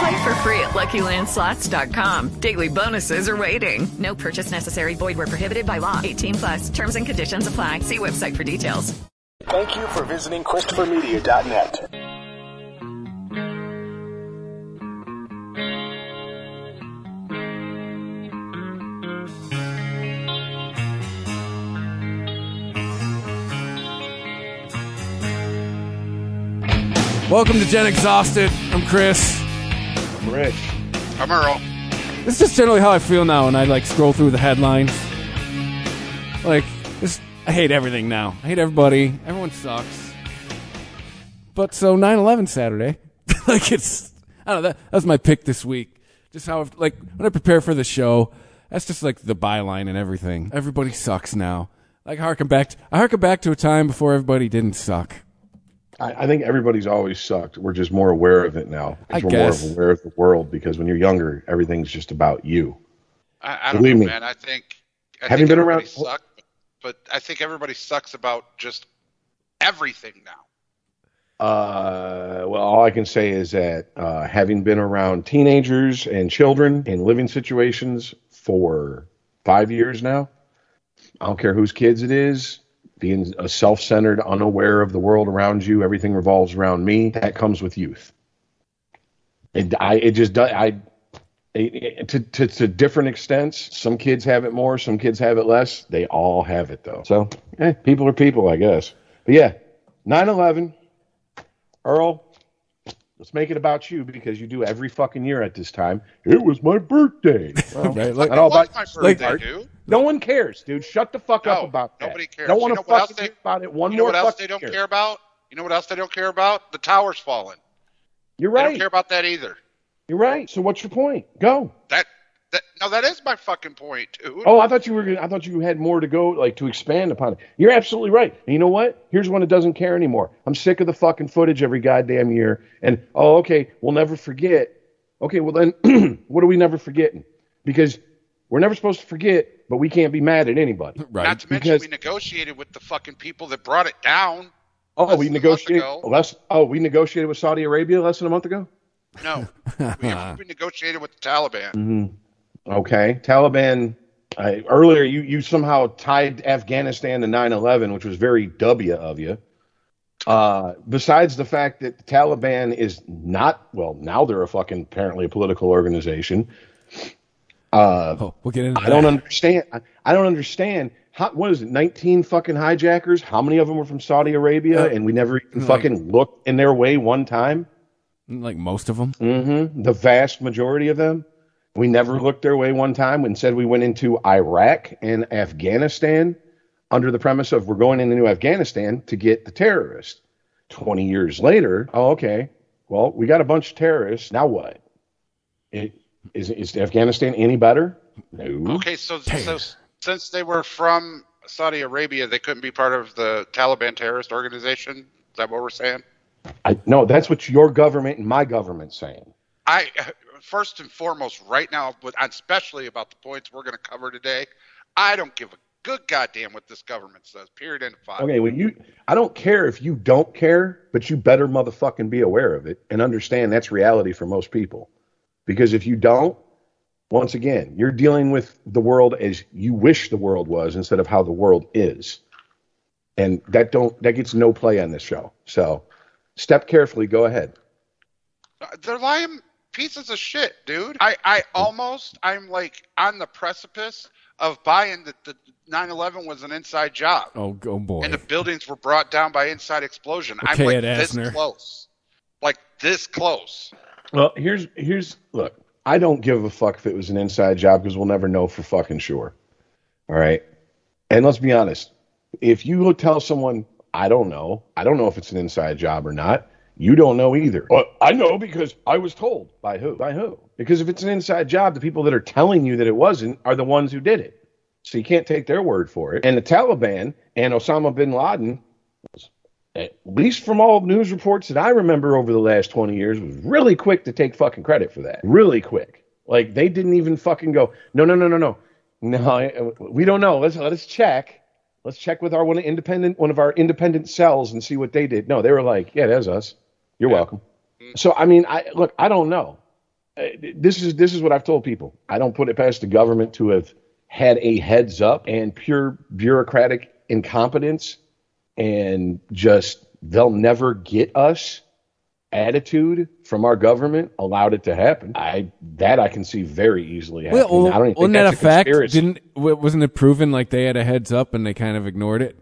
Play for free at LuckyLandSlots.com. Daily bonuses are waiting. No purchase necessary. Void where prohibited by law. 18 plus. Terms and conditions apply. See website for details. Thank you for visiting ChristopherMedia.net. Welcome to Gen Exhausted. I'm Chris. I'm Rich. I'm Earl. This is just generally how I feel now when I like scroll through the headlines. Like, just I hate everything now. I hate everybody. Everyone sucks. But so 9/11 Saturday, like it's I don't know. That, that was my pick this week. Just how like when I prepare for the show, that's just like the byline and everything. Everybody sucks now. Like harken back. To, I harken back to a time before everybody didn't suck. I, I think everybody's always sucked. We're just more aware of it now. I we're guess. more aware of the world because when you're younger, everything's just about you. I, I don't Believe know, me. man. I think I Having think been around- suck, but I think everybody sucks about just everything now. Uh, well, all I can say is that uh, having been around teenagers and children in living situations for five years now, I don't care whose kids it is, being a self-centered, unaware of the world around you, everything revolves around me. That comes with youth. It, I, it just does. I, it, to, to to different extents. Some kids have it more. Some kids have it less. They all have it though. So, eh, people are people, I guess. But yeah, 9/11. Earl, let's make it about you because you do every fucking year at this time. It was my birthday. Well, Right, like- not all was about my like, dude. No one cares, dude. Shut the fuck up No, about that. nobody cares. Don't want to know what else fucking they- hear about it one You know more what else they don't year. care about? You know what else they don't care about? The tower's falling. You're They right. don't care about that either. You're right. So what's your point? Go. That that no, that is my fucking point, dude. Oh, I thought you were. I thought you had more to go, like to expand upon it. You're absolutely right. And you know what? Here's one that doesn't care anymore. I'm sick of the fucking footage every goddamn year. And oh, okay, we'll never forget. Okay, well then, what are we never forgetting? Because we're never supposed to forget, but we can't be mad at anybody. Right. Not to mention because- we negotiated with the fucking people that brought it down. Oh, less we than a month negotiated. Oh, less, oh, we negotiated with Saudi Arabia less than a month ago. No, we, we negotiated with the Taliban. Mm-hmm. Okay, Taliban I, earlier, you, you somehow tied Afghanistan to 9 11, which was very W of you. Uh, besides the fact that the Taliban is not, well, now they're a fucking, apparently a political organization. Uh, oh, we'll get into I don't understand. I, I don't understand. How, what is it? 19 fucking hijackers? How many of them were from Saudi Arabia Uh, and we never even like- fucking looked in their way one time? Like most of them. Mm-hmm. The vast majority of them. We never looked their way one time. Instead, we went into Iraq and Afghanistan under the premise of we're going into Afghanistan to get the terrorists. 20 years later, oh, okay. Well, we got a bunch of terrorists. Now what? It, is, is Afghanistan any better? No. Okay, so, so since they were from Saudi Arabia, they couldn't be part of the Taliban terrorist organization. Is that what we're saying? I, no, that's what your government and my government's saying. I first and foremost, right now, but especially about the points we're going to cover today, I don't give a good goddamn what this government says. Period. End of five. Okay, well, you, I don't care if you don't care, but you better motherfucking be aware of it and understand that's reality for most people. Because if you don't, once again, you're dealing with the world as you wish the world was instead of how the world is. And that don't that gets no play on this show. So step carefully, go ahead. Uh, They're lying pieces of shit, dude. I, I almost, I'm like on the precipice of buying that the 9/11 was an inside job. Oh, oh boy. and the buildings were brought down by inside explosion. I'm Okay, like Ed this Asner. close, like this close. Well, here's here's look. I don't give a fuck if it was an inside job because we'll never know for fucking sure. All right. And let's be honest. If you go tell someone, I don't know, I don't know if it's an inside job or not, you don't know either. Well, I know because I was told. By who? By who? Because if it's an inside job, the people that are telling you that it wasn't are the ones who did it. So you can't take their word for it. And the Taliban and Osama bin Laden at least from all news reports that I remember over the last 20 years, was really quick to take fucking credit for that. Really quick. Like they didn't even fucking go, no, no, no, no, no, no. I- We don't know. Let's let us check. Let's check with our one independent one of our independent cells and see what they did. No, they were like, yeah, that's us. You're welcome. So I mean, I look, I don't know. Uh, This is this is what I've told people. I don't put it past the government to have had a heads up and pure bureaucratic incompetence and just they'll never get us attitude from our government allowed it to happen. I that I can see very easily happening. Well, I don't even think wasn't that a fact? conspiracy. Didn't wasn't it proven like they had a heads up and they kind of ignored it?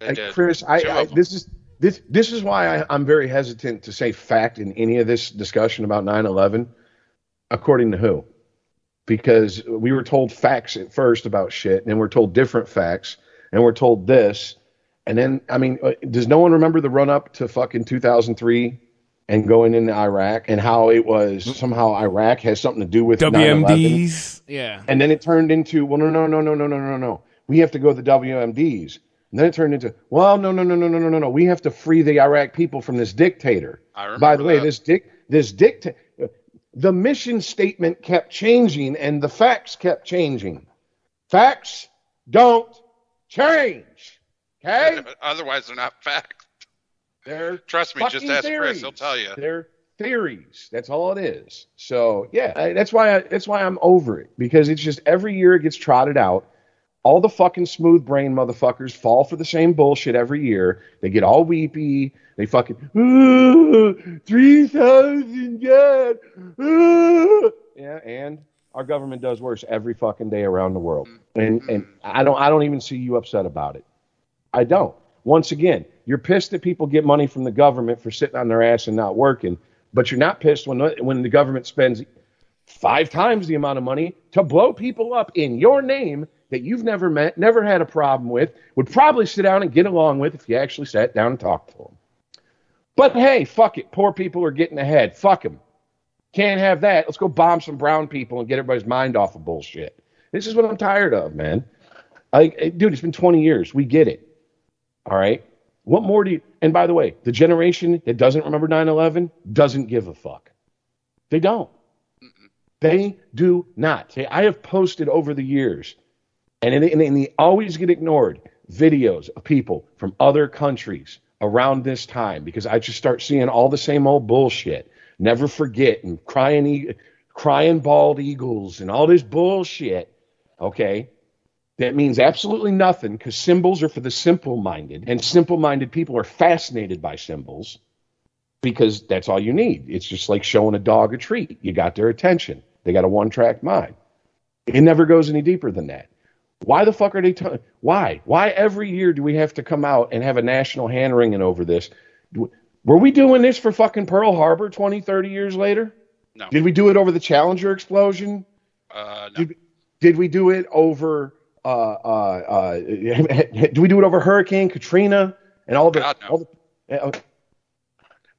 Like, Chris, I, I this is this this is why I, I'm very hesitant to say fact in any of this discussion about 9/11. According to who? Because we were told facts at first about shit, and then we're told different facts, and we're told this, and then I mean, uh, does no one remember the run up to fucking 2003 and going into Iraq and how it was somehow Iraq has something to do with 9/11? WMDs. Yeah. And then it turned into, well, no, no, no, no, no, no, no, no. We have to go to the WMDs. And then it turned into, well, no, no, no, no, no, no, no, no. We have to free the Iraq people from this dictator. I remember By the way, this dic, this dictator, the mission statement kept changing and the facts kept changing. Facts don't change. Okay? Otherwise, they're not facts. They're Trust me, just ask theories. Chris; he'll tell you. They're theories. That's all it is. So yeah, that's why I, that's why I'm over it because it's just every year it gets trotted out. All the fucking smooth brain motherfuckers fall for the same bullshit every year. They get all weepy. They fucking "Ah, three thousand dead. ah." Yeah, and our government does worse every fucking day around the world. And and I don't I don't even see you upset about it. I don't. Once again, you're pissed that people get money from the government for sitting on their ass and not working, but you're not pissed when when the government spends five times the amount of money to blow people up in your name that you've never met, never had a problem with, would probably sit down and get along with if you actually sat down and talked to them. But hey, fuck it. Poor people are getting ahead. Fuck them. Can't have that. Let's go bomb some brown people and get everybody's mind off of bullshit. This is what I'm tired of, man. Like, eh, dude, it's been 20 years. We get it. All right. What more do you? And by the way, the generation that doesn't remember 9 11 doesn't give a fuck. They don't. They do not. See, I have posted over the years, and, and, and they always get ignored videos of people from other countries around this time because I just start seeing all the same old bullshit. Never forget and crying, crying bald eagles and all this bullshit. Okay. that means absolutely nothing because symbols are for the simple minded, and simple minded people are fascinated by symbols because that's all you need. It's just like showing a dog a treat. You got their attention. They got a one track mind. It never goes any deeper than that. Why the fuck are they? T- why? Why every year do we have to come out and have a national hand wringing over this? Were we doing this for fucking Pearl Harbor 20, 30 years later? No. Did we do it over the Challenger explosion? Uh, no. Did, did we do it over? Uh, uh, uh, do we do it over Hurricane Katrina and all the? God, no. all the uh,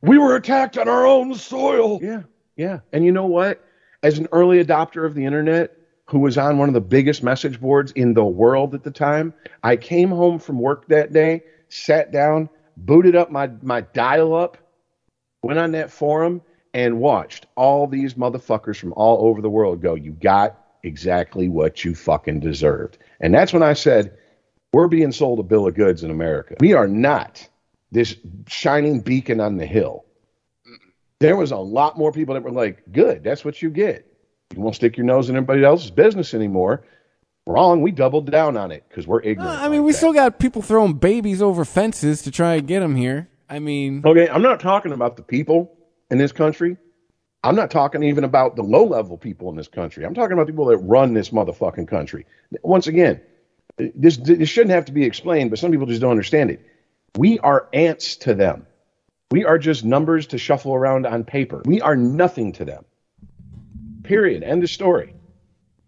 we were attacked on our own soil. Yeah, yeah. And you know what? As an early adopter of the internet, who was on one of the biggest message boards in the world at the time, I came home from work that day, sat down, booted up my my dial up, went on that forum, and watched all these motherfuckers from all over the world go, "You got exactly what you fucking deserved." And that's when I said, "We're being sold a bill of goods in America. We are not." this shining beacon on the hill. There was a lot more people that were like, good, that's what you get. You won't stick your nose in anybody else's business anymore. Wrong, we doubled down on it because we're ignorant. Uh, I mean, we still got people throwing babies over fences to try and get them here. I mean, okay, I'm not talking about the people in this country. I'm not talking even about the low level people in this country. I'm talking about people that run this motherfucking country. Once again, this, this shouldn't have to be explained, but some people just don't understand it. We are ants to them. We are just numbers to shuffle around on paper. We are nothing to them. Period. End of story.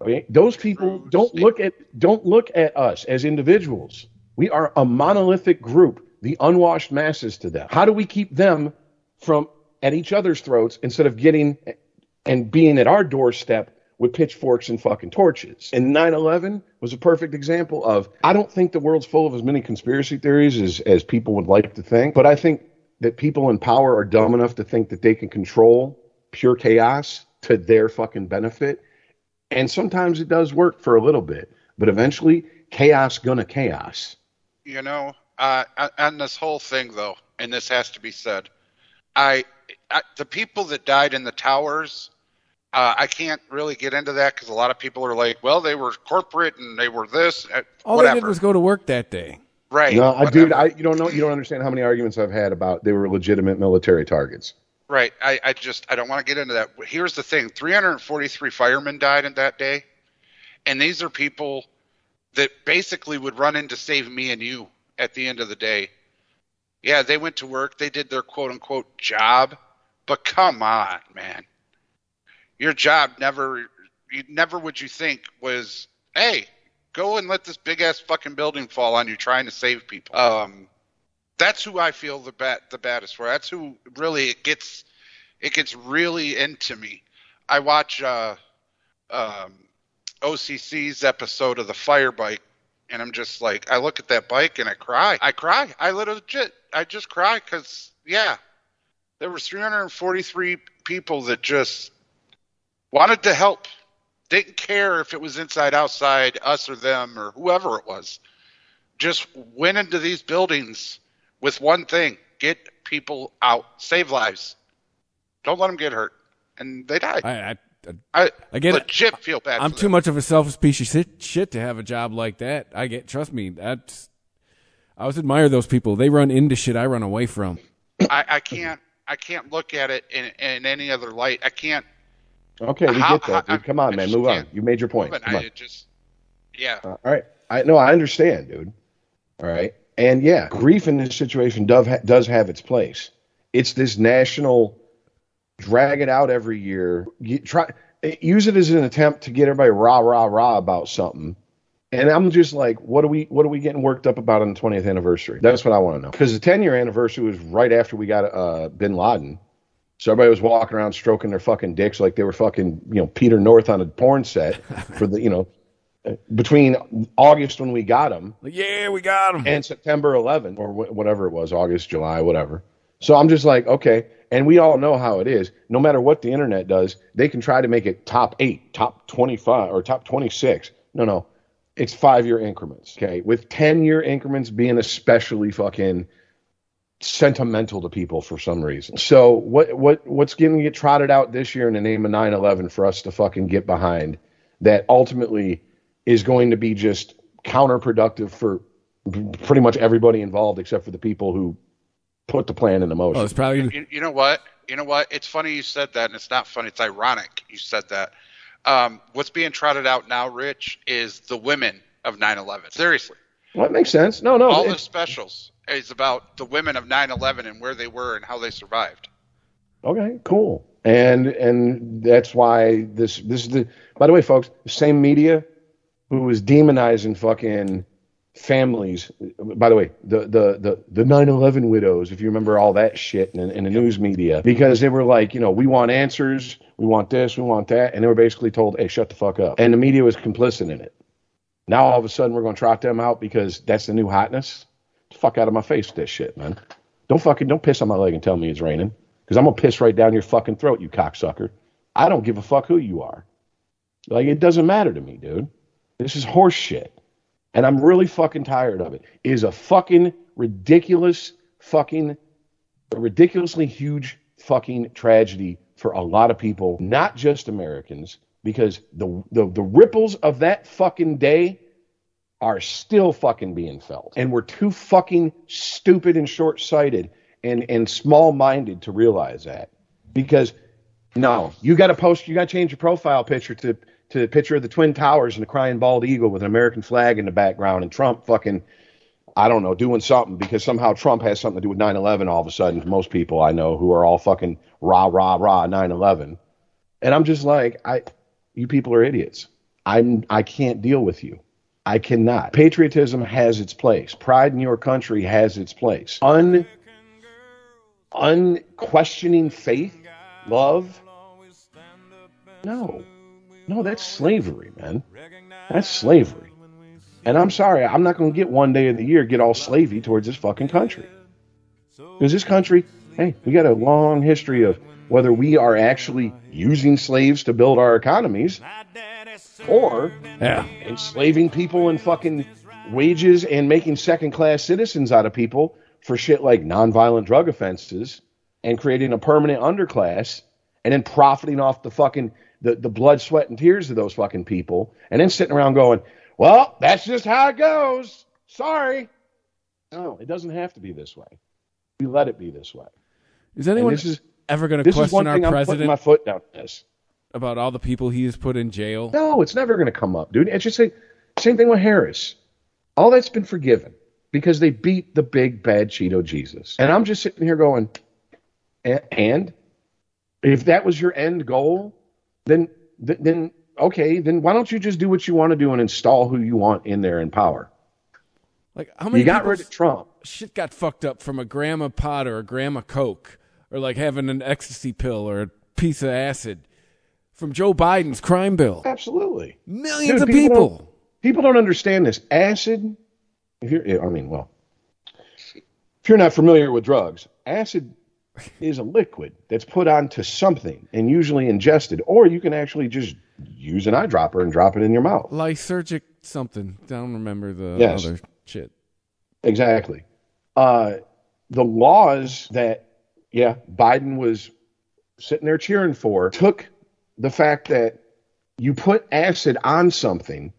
Okay? Those people don't look at don't look at us as individuals. We are a monolithic group, the unwashed masses to them. How do we keep them from at each other's throats instead of getting and being at our doorstep with pitchforks and fucking torches. And 9 11 was a perfect example of I don't think the world's full of as many conspiracy theories as, as people would like to think, but I think that people in power are dumb enough to think that they can control pure chaos to their fucking benefit. And sometimes it does work for a little bit, but eventually chaos gonna chaos. You know, uh, on this whole thing though, and this has to be said, I, I the people that died in the towers uh, I can't really get into that because a lot of people are like, well, they were corporate and they were this. uh, all whatever. they did was go to work that day. right. No, I, whatever. dude, I you don't know you don't understand how many arguments I've had about they were legitimate military targets. Right. I, I just I don't want to get into that. Here's the thing: 343 firemen died in that day, and these are people that basically would run in to save me and you at the end of the day. Yeah, they went to work, they did their quote unquote job, but come on, man. Your job never you never would you think was, hey, go and let this big ass fucking building fall on you trying to save people. Um that's who I feel the bad the baddest for. That's who really it gets it gets really into me. I watch uh, um, OCC's episode of the fire bike, and I'm just like, I look at that bike and I cry. I cry. I legit, I just cry because yeah, there was 343 people that just wanted to help. Didn't care if it was inside, outside, us or them or whoever it was. Just went into these buildings with one thing get people out, save lives. Don't let them get hurt. And they died. I, I, I, I get it. legit feel bad. I'm for too them. much of a selfish piece of shit, shit to have a job like that. I get, trust me, that's. I always admire those people. They run into shit I run away from. I, I can't. I can't look at it in, in any other light. I can't. Okay, we How- get that, dude. Come on, I man, move on. You made your point. Come on. it just. Yeah. Uh, all right. I no, I understand, dude. All right. And yeah, grief in this situation does ha- does have its place. It's this national drag it out every year. You try use it as an attempt to get everybody rah rah rah about something. And I'm just like, what are we what are we getting worked up about on the 20th anniversary? That's what I want to know. Because the 10 year anniversary was right after we got uh, Bin Laden. So everybody was walking around stroking their fucking dicks like they were fucking, you know, Peter North on a porn set for the, you know, between August when we got him Like, yeah, we got them. and September 11 or wh- whatever it was, August, July, whatever. So I'm just like, okay. And we all know how it is. No matter what the internet does, they can try to make it top eight, top 25, or top 26. No, no. It's five year increments. Okay. With 10 year increments being especially fucking sentimental to people for some reason. So what what what's going to get trotted out this year in the name of 9/11 for us to fucking get behind that ultimately is going to be just counterproductive for pretty much everybody involved except for the people who put the plan into motion. Oh, it's probably You, you know what? You know what? It's funny you said that, and it's not funny. It's ironic you said that. Um, what's being trotted out now, Rich, is the women of 9/11. Seriously, well, that makes sense. No, no. all the specials is about the women of 9/11 and where they were and how they survived. Okay, cool. And and that's why this this is the by the way, folks, same media who was demonizing fucking families. By the way, the the the the 9/11 widows, if you remember all that shit in, in the news media, because they were like, you know, we want answers, we want this, we want that, and they were basically told, hey, shut the fuck up, and the media was complicit in it. Now all of a sudden we're going to trot them out because that's the new hotness. Fuck out of my face with this shit, man. Don't fucking don't piss on my leg and tell me it's raining because I'm gonna piss right down your fucking throat, you cocksucker. I don't give a fuck who you are. Like it doesn't matter to me, dude. This is horse shit. And I'm really fucking tired of it. It is a fucking ridiculous fucking ridiculously huge fucking tragedy for a lot of people, not just Americans, because the the, the ripples of that fucking day are still fucking being felt. And we're too fucking stupid and short sighted and, and small minded to realize that. Because no, you gotta post you gotta change your profile picture to to a picture of the Twin Towers and a crying bald eagle with an American flag in the background and Trump fucking I don't know, doing something because somehow Trump has something to do with 9 11 all of a sudden to most people I know who are all fucking rah, rah, rah 9 11. And I'm just like, I you people are idiots. I'm I can't deal with you. I cannot. Patriotism has its place. Pride in your country has its place. Un unquestioning faith, love. No. No, that's slavery, man. That's slavery. And I'm sorry, I'm not going to get one day of the year get all slavey towards this fucking country. Because this country, hey, we got a long history of whether we are actually using slaves to build our economies or Yeah. enslaving people and fucking wages and making second class citizens out of people for shit like nonviolent drug offenses and creating a permanent underclass and then profiting off the fucking the, the blood, sweat, and tears of those fucking people and then sitting around going, Well, that's just how it goes. Sorry. No, it doesn't have to be this way. We let it be this way. Is anyone is ever going to this is one question our thing I'm putting president my foot down on this. about all the people he has put in jail? No, it's never going to come up, dude. It's just like same thing with Harris. All that's been forgiven because they beat the big bad Cheeto Jesus. And I'm just sitting here going, and if that was your end goal, then th- then okay, then why don't you just do what you want to do and install who you want in there in power? Like how many You got rid of Trump. Shit got fucked up from a gram of pot or a gram of coke or like having an ecstasy pill or a piece of acid from Joe Biden's crime bill. Absolutely. Millions Dude, of people. Don't, people don't understand this. Acid, if you're, I mean, well, if you're not familiar with drugs, acid is a liquid that's put onto something and usually ingested, or you can actually just use an eyedropper and drop it in your mouth. Lysergic something. I don't remember the Yes. other shit. Exactly. Uh, the laws that, yeah, Biden was sitting there cheering for took the fact that you put acid on something.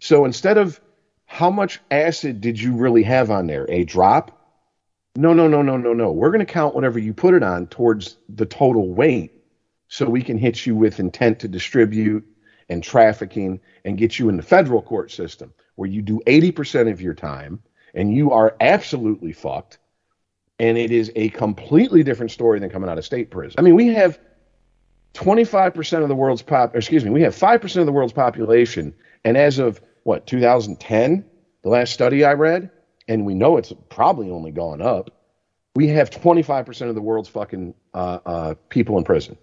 So instead of how much acid did you really have on there? A drop? No, no, no, no, no, no. We're going to count whatever you put it on towards the total weight so we can hit you with intent to distribute and trafficking and get you in the federal court system where you do 80% of your time and you are absolutely fucked. And it is a completely different story than coming out of state prison. I mean, we have 25% of the world's pop, excuse me, we have 5% of the world's population. And as of what, 2010, the last study I read, and we know it's probably only gone up, we have 25% of the world's fucking uh, uh, people in prison.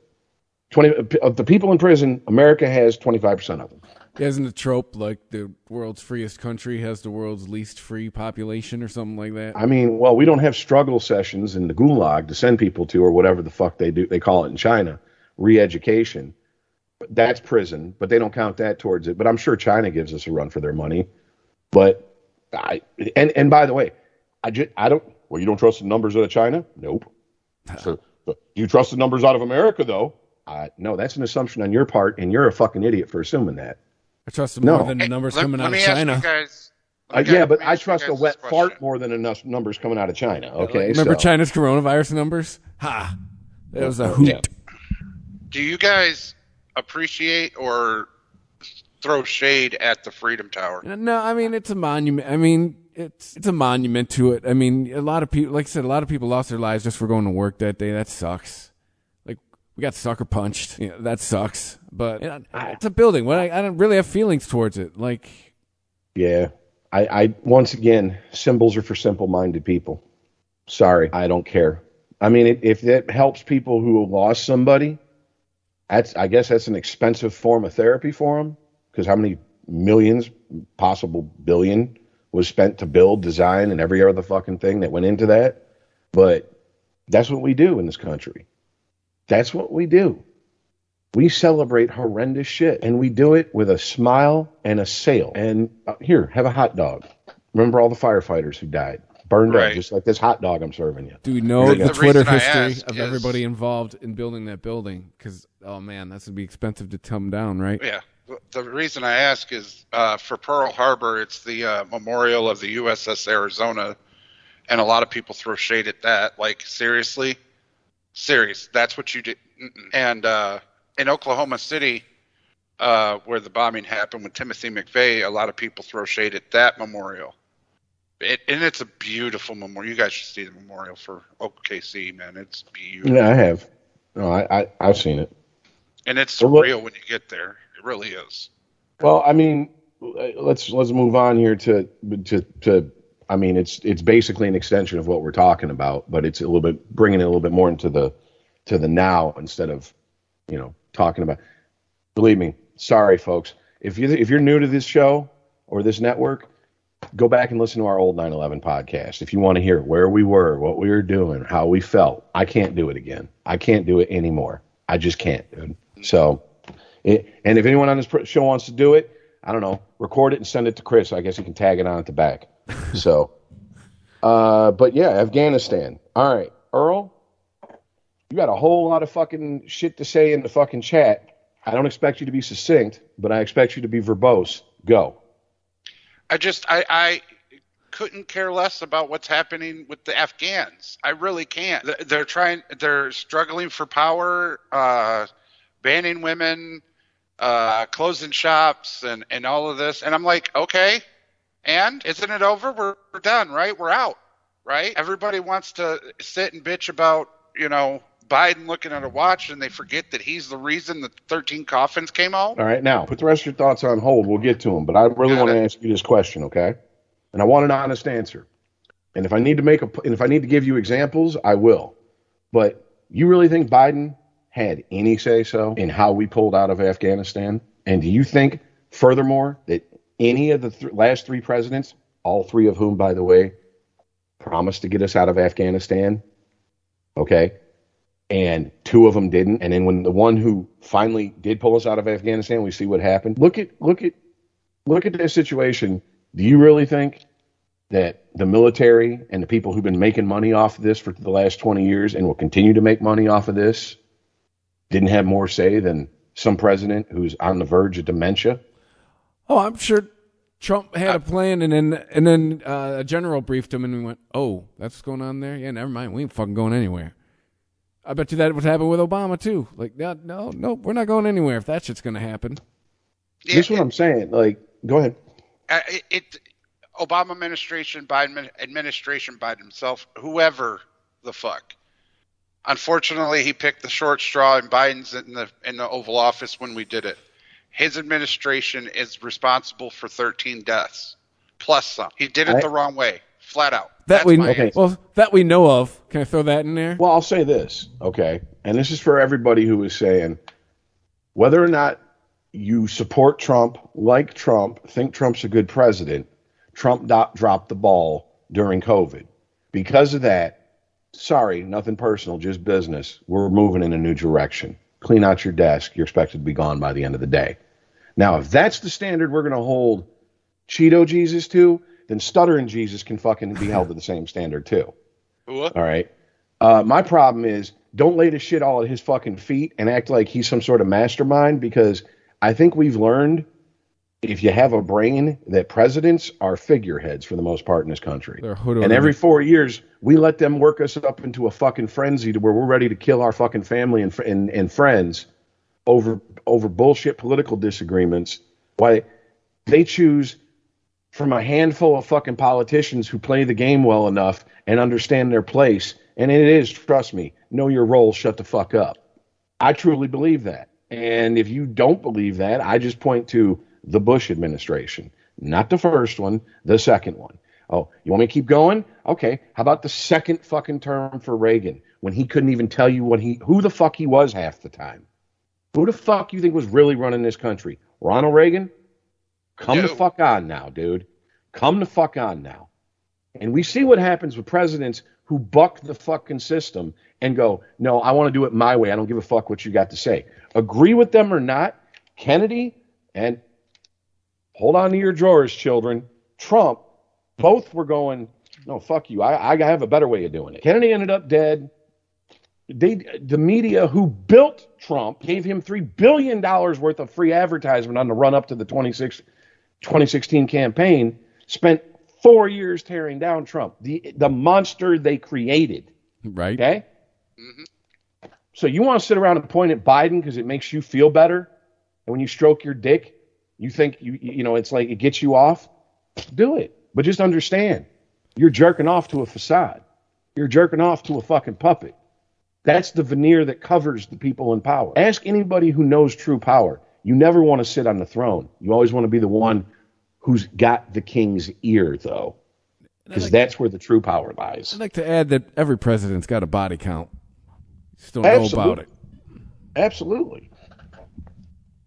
20 of the people in prison, America has 25% of them. Isn't a trope like the world's freest country has the world's least free population or something like that? I mean, well, we don't have struggle sessions in the gulag to send people to or whatever the fuck they do. They call it in China, re-education. That's prison, but they don't count that towards it. But I'm sure China gives us a run for their money. But I and and by the way, I just I don't. Well, you don't trust the numbers out of China? Nope. So, but do you trust the numbers out of America though? Uh, no, that's an assumption on your part, and you're a fucking idiot for assuming that. I trust them No. more than the Hey, numbers let, coming let out me of ask China. you guys. Uh, yeah, but I trust a wet fart more than enough numbers coming out of China. Okay, Remember so- China's coronavirus numbers? Ha! That was a hoot. Do you guys appreciate or throw shade at the Freedom Tower? Uh, no, I mean it's a monument. I mean it's it's a monument to it. I mean a lot of people, like I said, a lot of people lost their lives just for going to work that day. That sucks. Like we got sucker punched. Yeah, that sucks. But you know, ah. it's a building. What I, I don't really have feelings towards it. Like Yeah. I, I once again, symbols are for simple-minded people. Sorry, I don't care. I mean, it, if that helps people who lost somebody, that's I guess that's an expensive form of therapy for them. Because how many millions, possible billion, was spent to build, design, and every other fucking thing that went into that? But that's what we do in this country. That's what we do. We celebrate horrendous shit, and we do it with a smile and a sail. And uh, here, have a hot dog. Remember all the firefighters who died, burned Right. up, just like this hot dog I'm serving you. Do we know Here you the. Twitter history of is- everybody involved in building that building? Because oh man, that's gonna be expensive to come down, right? Yeah. The reason I ask is uh, for Pearl Harbor, it's the uh, memorial of the USS Arizona, and a lot of people throw shade at that. Like seriously, serious. That's what you did. And uh, in Oklahoma City, uh, where the bombing happened with Timothy McVeigh, a lot of people throw shade at that memorial. It, and it's a beautiful memorial. You guys should see the memorial for OKC, man. It's beautiful, Yeah, I have. No, I, I I've seen it. and it's Well, surreal when you get there. Really is. Well, I mean, let's let's move on here to to to. I mean, it's it's basically an extension of what we're talking about, but it's a little bit bringing it a little bit more into the to the now instead of you know talking about. Believe me, sorry folks. If you if you're new to this show or this network, go back and listen to our old 9/11 podcast if you want to hear where we were, what we were doing, how we felt. I can't do it again. I can't do it anymore. I just can't, dude. So, it, and if anyone on this show wants to do it, I don't know, record it and send it to Chris. I guess he can tag it on at the back. so, uh, but yeah, Afghanistan. All right, Earl, you got a whole lot of fucking shit to say in the fucking chat. I don't expect you to be succinct, but I expect you to be verbose. Go. I just I, I couldn't care less about what's happening with the Afghans. I really can't. They're trying. They're struggling for power, uh, banning women, uh, closing shops, and and all of this. And I'm like, okay, and isn't it over? We're, we're done, right? We're out, right? Everybody wants to sit and bitch about you know Biden looking at a watch, and they forget that he's the reason the 13 coffins came out. All right, now put the rest of your thoughts on hold. We'll get to them, but I really want to ask you this question, okay? And I want an honest answer. And if I need to make a, and if I need to give you examples, I will. But you really think Biden had any say so in how we pulled out of Afghanistan? And do you think, furthermore, that any of the th- last three presidents, all three of whom, by the way, promised to get us out of Afghanistan, okay, and two of them didn't. And then when the one who finally did pull us out of Afghanistan, we see what happened. Look at look at look at this situation. Do you really think that the military and the people who've been making money off of this for the last 20 years and will continue to make money off of this didn't have more say than some president who's on the verge of dementia? Oh, I'm sure Trump had a plan, and then and then uh, a general briefed him, and we went, "Oh, that's what's going on there. Yeah, never mind. We ain't fucking going anywhere." I bet you that would happen with Obama too. Like, no, no, no, we're not going anywhere if that shit's going to happen. this is what I'm saying. Like, go ahead. Uh, it, it Obama administration, Biden administration, Biden himself, whoever the fuck. Unfortunately, he picked the short straw, and Biden's in the in the Oval Office when we did it. His administration is responsible for 13 deaths plus some. He did it I- the wrong way, flat out. That That's we Okay. answer. well that we know of. Can I throw that in there? Well, I'll say this, okay? And this is for everybody who is saying whether or not you support Trump, like Trump, think Trump's a good president, Trump do- dropped the ball during COVID. Because of that, sorry, nothing personal, just business. We're moving in a new direction. Clean out your desk. You're expected to be gone by the end of the day. Now, if that's the standard we're going to hold Cheeto Jesus to, then Stuttering Jesus can fucking be held to the same standard too. What? All right. Uh, my problem is don't lay the shit all at his fucking feet and act like he's some sort of mastermind because I think we've learned if you have a brain that presidents are figureheads for the most part in this country. And every four years, we let them work us up into a fucking frenzy to where we're ready to kill our fucking family and, and, and friends over over bullshit political disagreements. Why they choose from a handful of fucking politicians who play the game well enough and understand their place. And it is, trust me, know your role, shut the fuck up. I truly believe that. And if you don't believe that, I just point to the Bush administration, not the first one, the second one. Oh, you want me to keep going? Okay. How about the second fucking term for Reagan when he couldn't even tell you what he who the fuck he was half the time? Who the fuck you think was really running this country? Ronald Reagan? Come the fuck on now, dude. Come the fuck on now. And we see what happens with presidents who buck the fucking system and go, no, I want to do it my way. I don't give a fuck what you got to say. Agree with them or not, Kennedy and hold on to your drawers, children. Trump, both were going, no, fuck you. I, I have a better way of doing it. Kennedy ended up dead. They, the media who built Trump gave him $3 billion worth of free advertisement on the run up to the 26, 2016 campaign, spent four years tearing down Trump, the, the monster they created. Right. Okay. Mm-hmm. So you want to sit around and point at Biden because it makes you feel better, and when you stroke your dick, you think you you know it's like it gets you off. Do it, but just understand, you're jerking off to a facade. You're jerking off to a fucking puppet. That's the veneer that covers the people in power. Ask anybody who knows true power. You never want to sit on the throne. You always want to be the one who's got the king's ear, though, because that's where the true power lies. I'd like to add that every president's got a body count. Just don't know Absolutely. about it. Absolutely.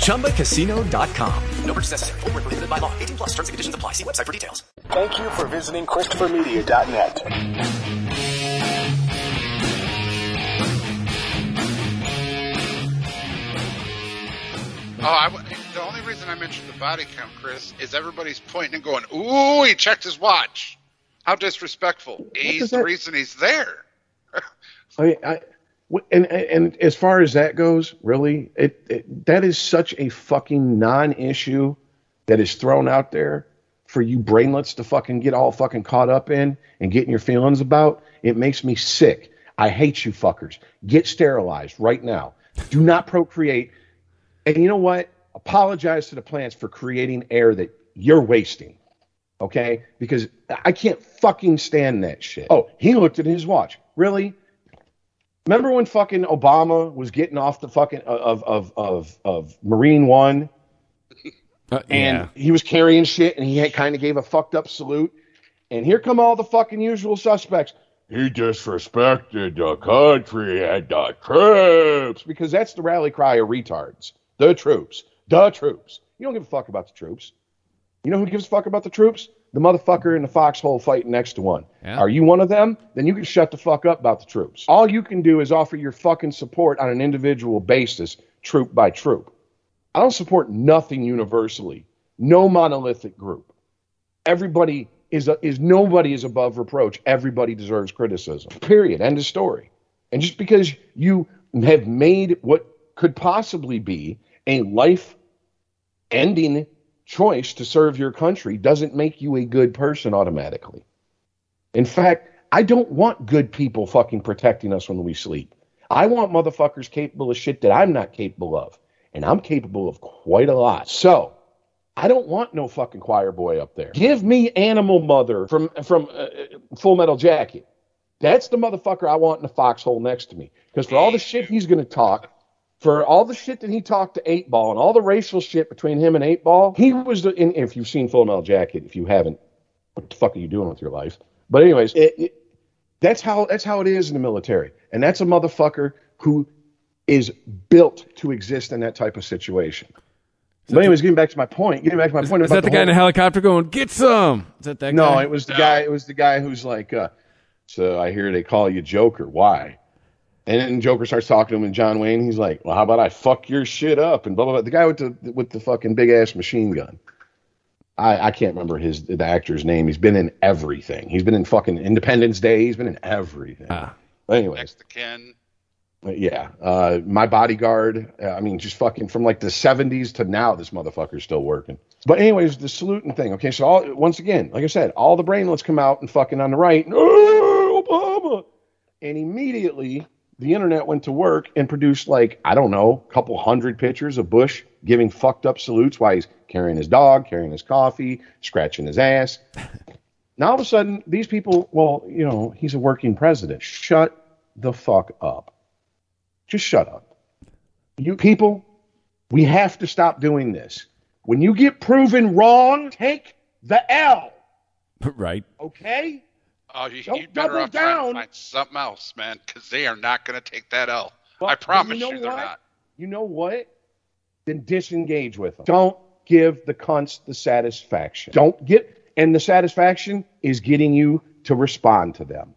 ChumbaCasino.com. No purchase necessary. Void were prohibited by law. 18 plus. Terms and conditions apply. See website for details. Thank you for visiting ChristopherMedia.net. Oh, I w the only reason I mentioned the body count, Chris, is everybody's pointing and going, "Ooh, he checked his watch." How disrespectful! He's does the that- reason he's there. I, I, w- and and as far as that goes, really, it, it that is such a fucking non-issue that is thrown out there for you brainlets to fucking get all fucking caught up in and getting your feelings about. It makes me sick. I hate you fuckers. Get sterilized right now. Do not procreate. And you know what? Apologize to the plants for creating air that you're wasting. Okay? Because I can't fucking stand that shit. Oh, he looked at his watch. Really? Remember when fucking Obama was getting off the fucking of of of of Marine One, Uh, and yeah. he was carrying shit, and he kind of gave a fucked up salute, and here come all the fucking usual suspects. He disrespected the country and the troops because that's the rally cry of retards. The troops, the troops. You don't give a fuck about the troops. You know who gives a fuck about the troops? The motherfucker in the foxhole fighting next to one. Yeah. Are you one of them? Then you can shut the fuck up about the troops. All you can do is offer your fucking support on an individual basis, troop by troop. I don't support nothing universally. No monolithic group. Everybody is a, is nobody is above reproach. Everybody deserves criticism. Period. End of story. And just because you have made what could possibly be a life ending choice to serve your country doesn't make you a good person automatically. In fact, I don't want good people fucking protecting us when we sleep. I want motherfuckers capable of shit that I'm not capable of. And I'm capable of quite a lot. So, I don't want no fucking choir boy up there. Give me Animal Mother from from uh, Full Metal Jacket. That's the motherfucker I want in the foxhole next to me. Because for all the shit he's going to talk, for all the shit that he talked to Eight Ball and all the racial shit between him and Eight Ball, he was the. And if you've seen Full Metal Jacket, if you haven't, what the fuck are you doing with your life? But anyways, it, it, that's how that's how it is in the military, and that's a motherfucker who is built to exist in that type of situation. But anyways, getting back to my point, getting back to my point Is about that the guy in the helicopter going, get some? Is that that no, guy? it was the guy. It was the guy who's like, uh, so I hear they call you Joker. Why? And then Joker starts talking to him, and John Wayne, he's like, well, how about I fuck your shit up and blah blah blah. The guy with the with the fucking big ass machine gun. I, I can't remember his the actor's name. He's been in everything. He's been in fucking Independence Day. He's been in everything. But anyways, Next to Ken. yeah, uh, my bodyguard. Uh, I mean, just fucking from like the '70s to now, this motherfucker's still working. But anyways, the saluting thing. Okay, so all, once again, like I said, all the brainlets come out and fucking on the right. "Oh, Obama, and immediately the internet went to work and produced like I don't know, a couple hundred pictures of Bush giving fucked up salutes while he's carrying his dog, carrying his coffee, scratching his ass. Now all of a sudden, these people, well, you know, he's a working president. Shut the fuck up. Just shut up. You people, we have to stop doing this. When you get proven wrong, take the L. right. Okay? Oh, you, you'd better off down. to find something else, man, because they are not going to take that L. But- I promise you you, know they're not. You know what? Then disengage with them. Don't give the cunts the satisfaction. Don't get, and the satisfaction is getting you to respond to them.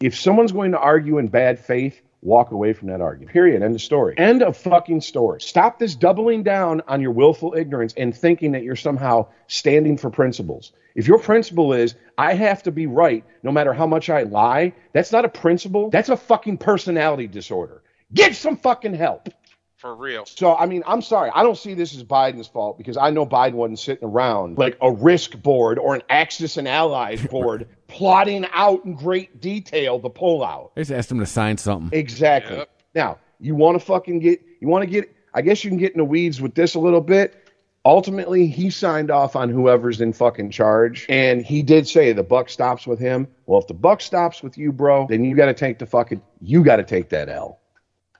If someone's going to argue in bad faith, walk away from that argument. Period. End of story. End of fucking story. Stop this doubling down on your willful ignorance and thinking that you're somehow standing for principles. If your principle is, I have to be right no matter how much I lie, that's not a principle. That's a fucking personality disorder. Get some fucking help. For real. So, I mean, I'm sorry. I don't see this as Biden's fault because I know Biden wasn't sitting around like a risk board or an Axis and Allies board plotting out in great detail the pullout. I just asked him to sign something. Exactly. Now, you want to fucking get, you want to get, I guess you can get in the weeds with this a little bit. Ultimately, he signed off on whoever's in fucking charge. And he did say the buck stops with him. Well, if the buck stops with you, bro, then you got to take the fucking, you got to take that L.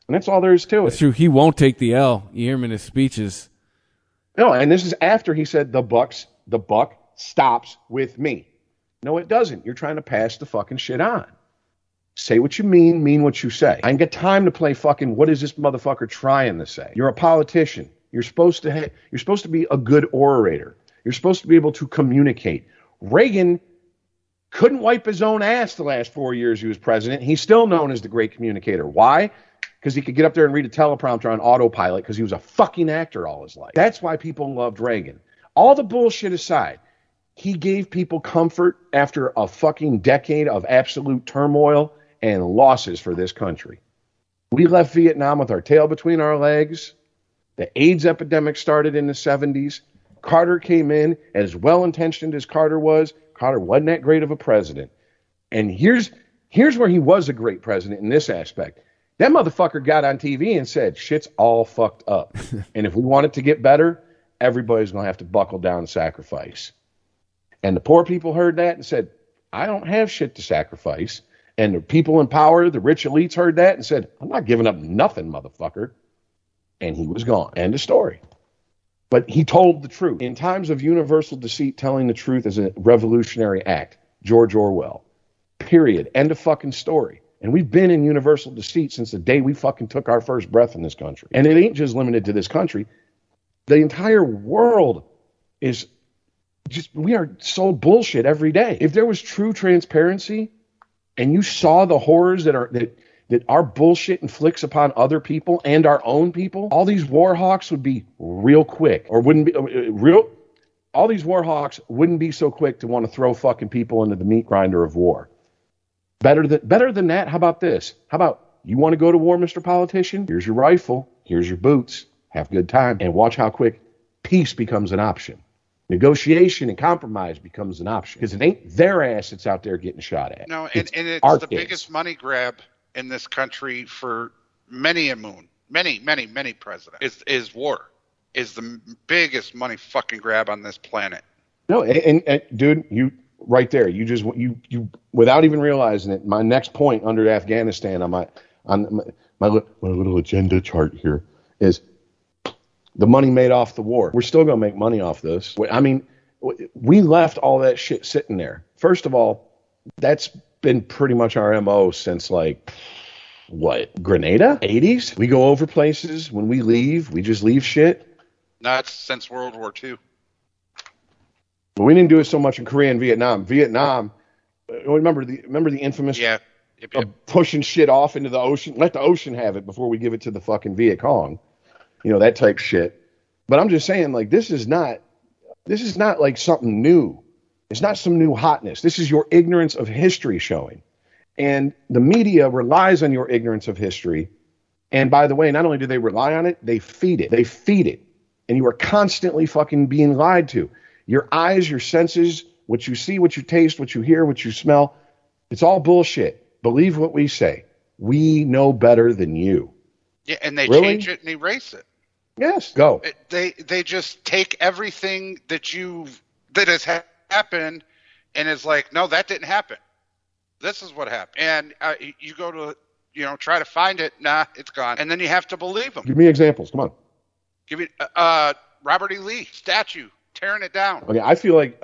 And that's all there is to it. That's true. He won't take the L. You hear him in his speeches. No, and this is after he said the bucks the buck stops with me. No, it doesn't. You're trying to pass the fucking shit on. Say what you mean, mean what you say. I ain't got time to play fucking what is this motherfucker trying to say? You're a politician. You're supposed to ha- you're supposed to be a good orator. You're supposed to be able to communicate. Reagan couldn't wipe his own ass the last four years he was president. He's still known as the great communicator. Why? Because he could get up there and read a teleprompter on autopilot because he was a fucking actor all his life. That's why people loved Reagan. All the bullshit aside, he gave people comfort after a fucking decade of absolute turmoil and losses for this country. We left Vietnam with our tail between our legs. The AIDS epidemic started in the 70s. Carter came in, as well intentioned as Carter was, Carter wasn't that great of a president. And here's here's where he was a great president in this aspect. That motherfucker got on TV and said, shit's all fucked up. and if we want it to get better, everybody's going to have to buckle down and sacrifice. And the poor people heard that and said, I don't have shit to sacrifice. And the people in power, the rich elites heard that and said, I'm not giving up nothing, motherfucker. And he was gone. End of story. But he told the truth. In times of universal deceit, telling the truth is a revolutionary act. George Orwell. Period. End of fucking story. And we've been in universal deceit since the day we fucking took our first breath in this country. And it ain't just limited to this country. The entire world is just, we are sold bullshit every day. If there was true transparency and you saw the horrors that are, that, that our bullshit inflicts upon other people and our own people, all these war hawks would be real quick or wouldn't be uh, real. All these war hawks wouldn't be so quick to want to throw fucking people into the meat grinder of war. Better than better than that. How about this? How about you want to go to war, Mr. Politician? Here's your rifle. Here's your boots. Have good time and watch how quick peace becomes an option. Negotiation and compromise becomes an option because it ain't their ass that's out there getting shot at. No, and, It's and it's the kids. biggest money grab in this country for many a moon, many, many, many presidents is is war. is the biggest money fucking grab on this planet. No, and, and, and dude, you right there. You just you you without even realizing it. My next point under Afghanistan on my on my my, my little agenda chart here is the money made off the war. We're still going to make money off this. I mean, we left all that shit sitting there. First of all, that's been pretty much our mo since like what Grenada 80s. We go over places when we leave. We just leave shit. Not since World War II. But we didn't do it so much in Korea and Vietnam. Vietnam, uh, remember the remember the infamous Yeah. Yep, yep. pushing shit off into the ocean. Let the ocean have it before we give it to the fucking Viet Cong. You know that type shit. But I'm just saying, like this is not this is not like something new. It's not some new hotness. This is your ignorance of history showing. And the media relies on your ignorance of history. And by the way, not only do they rely on it, they feed it. They feed it. And you are constantly fucking being lied to. Your eyes, your senses, what you see, what you taste, what you hear, what you smell, it's all bullshit. Believe what we say. We know better than you. Yeah, and they Really? change it and erase it. Yes. Go. They they just take everything that you that has ha- happened and is like, no, that didn't happen. This is what happened. And uh, you go to you know try to find it, nah, it's gone. And then you have to believe them. Give me examples. Come on. Give me uh, Robert E. Lee statue tearing it down. Okay, I feel like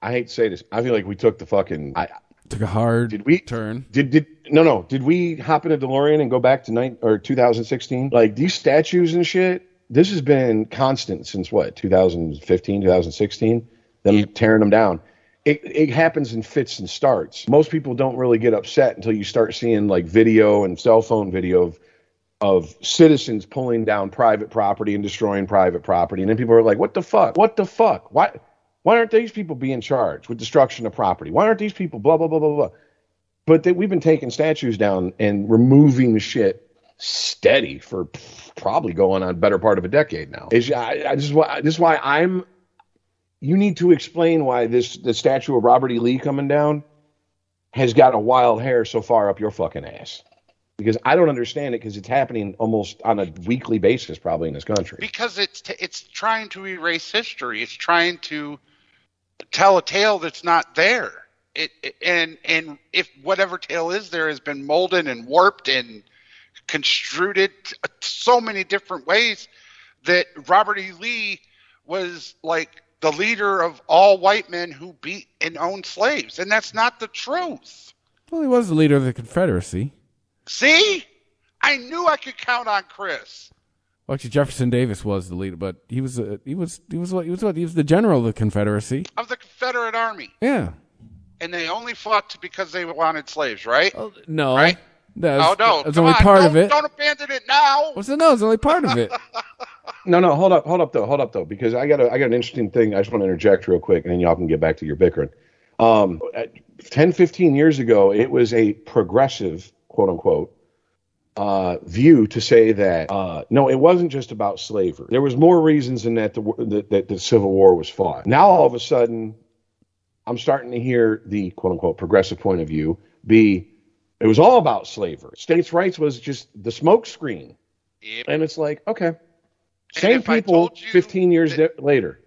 I hate to say this. I feel like we took the fucking. I Took a hard did we turn. Did did no no? Did we hop in a DeLorean and go back to nine or 2016? Like these statues and shit. This has been constant since what 2015, 2016. Them tearing them down. It it happens in fits and starts. Most people don't really get upset until you start seeing like video and cell phone video of of citizens pulling down private property and destroying private property. And then people are like, what the fuck? What the fuck? Why, why aren't these people being charged with destruction of property? Why aren't these people blah, blah, blah, blah, blah? But they, we've been taking statues down and removing shit steady for probably going on better part of a decade now. Is I, is why, this is why I'm, you need to explain why this, the statue of Robert E. Lee coming down has got a wild hair so far up your fucking ass because I don't understand it because it's happening almost on a weekly basis probably in this country. because it's t- it's trying to erase history. It's trying to tell a tale that's not there. It, it- and and if whatever tale is there has been molded and warped and construed it so many different ways that Robert E. Lee was like the leader of all white men who beat and owned slaves, and that's not the truth. Well, he was the leader of the Confederacy. See, I knew I could count on Chris. Well, actually, Jefferson Davis was the leader, but he was uh, he was he was what he was what he was the general of the Confederacy. Of the Confederate Army. Yeah. and they only fought because they wanted slaves, right? No. Right? That's, oh no, That's come only on, part don't, of it. Don't abandon it now. What's the no? It's only part of it. No, no, hold up, hold up though, hold up though, because I got a, I got an interesting thing. I just want to interject real quick, and then y'all can get back to your bickering. Um, uh, 10, 15 years ago, it was a progressive, quote unquote, uh, view to say that uh, no, it wasn't just about slavery. There was more reasons than that the, that, that the Civil War was fought. Now all of a sudden, I'm starting to hear the quote unquote progressive point of view be it was all about slavery. States' rights was just the smoke screen. And it's like, okay. Same people 15 years di- later.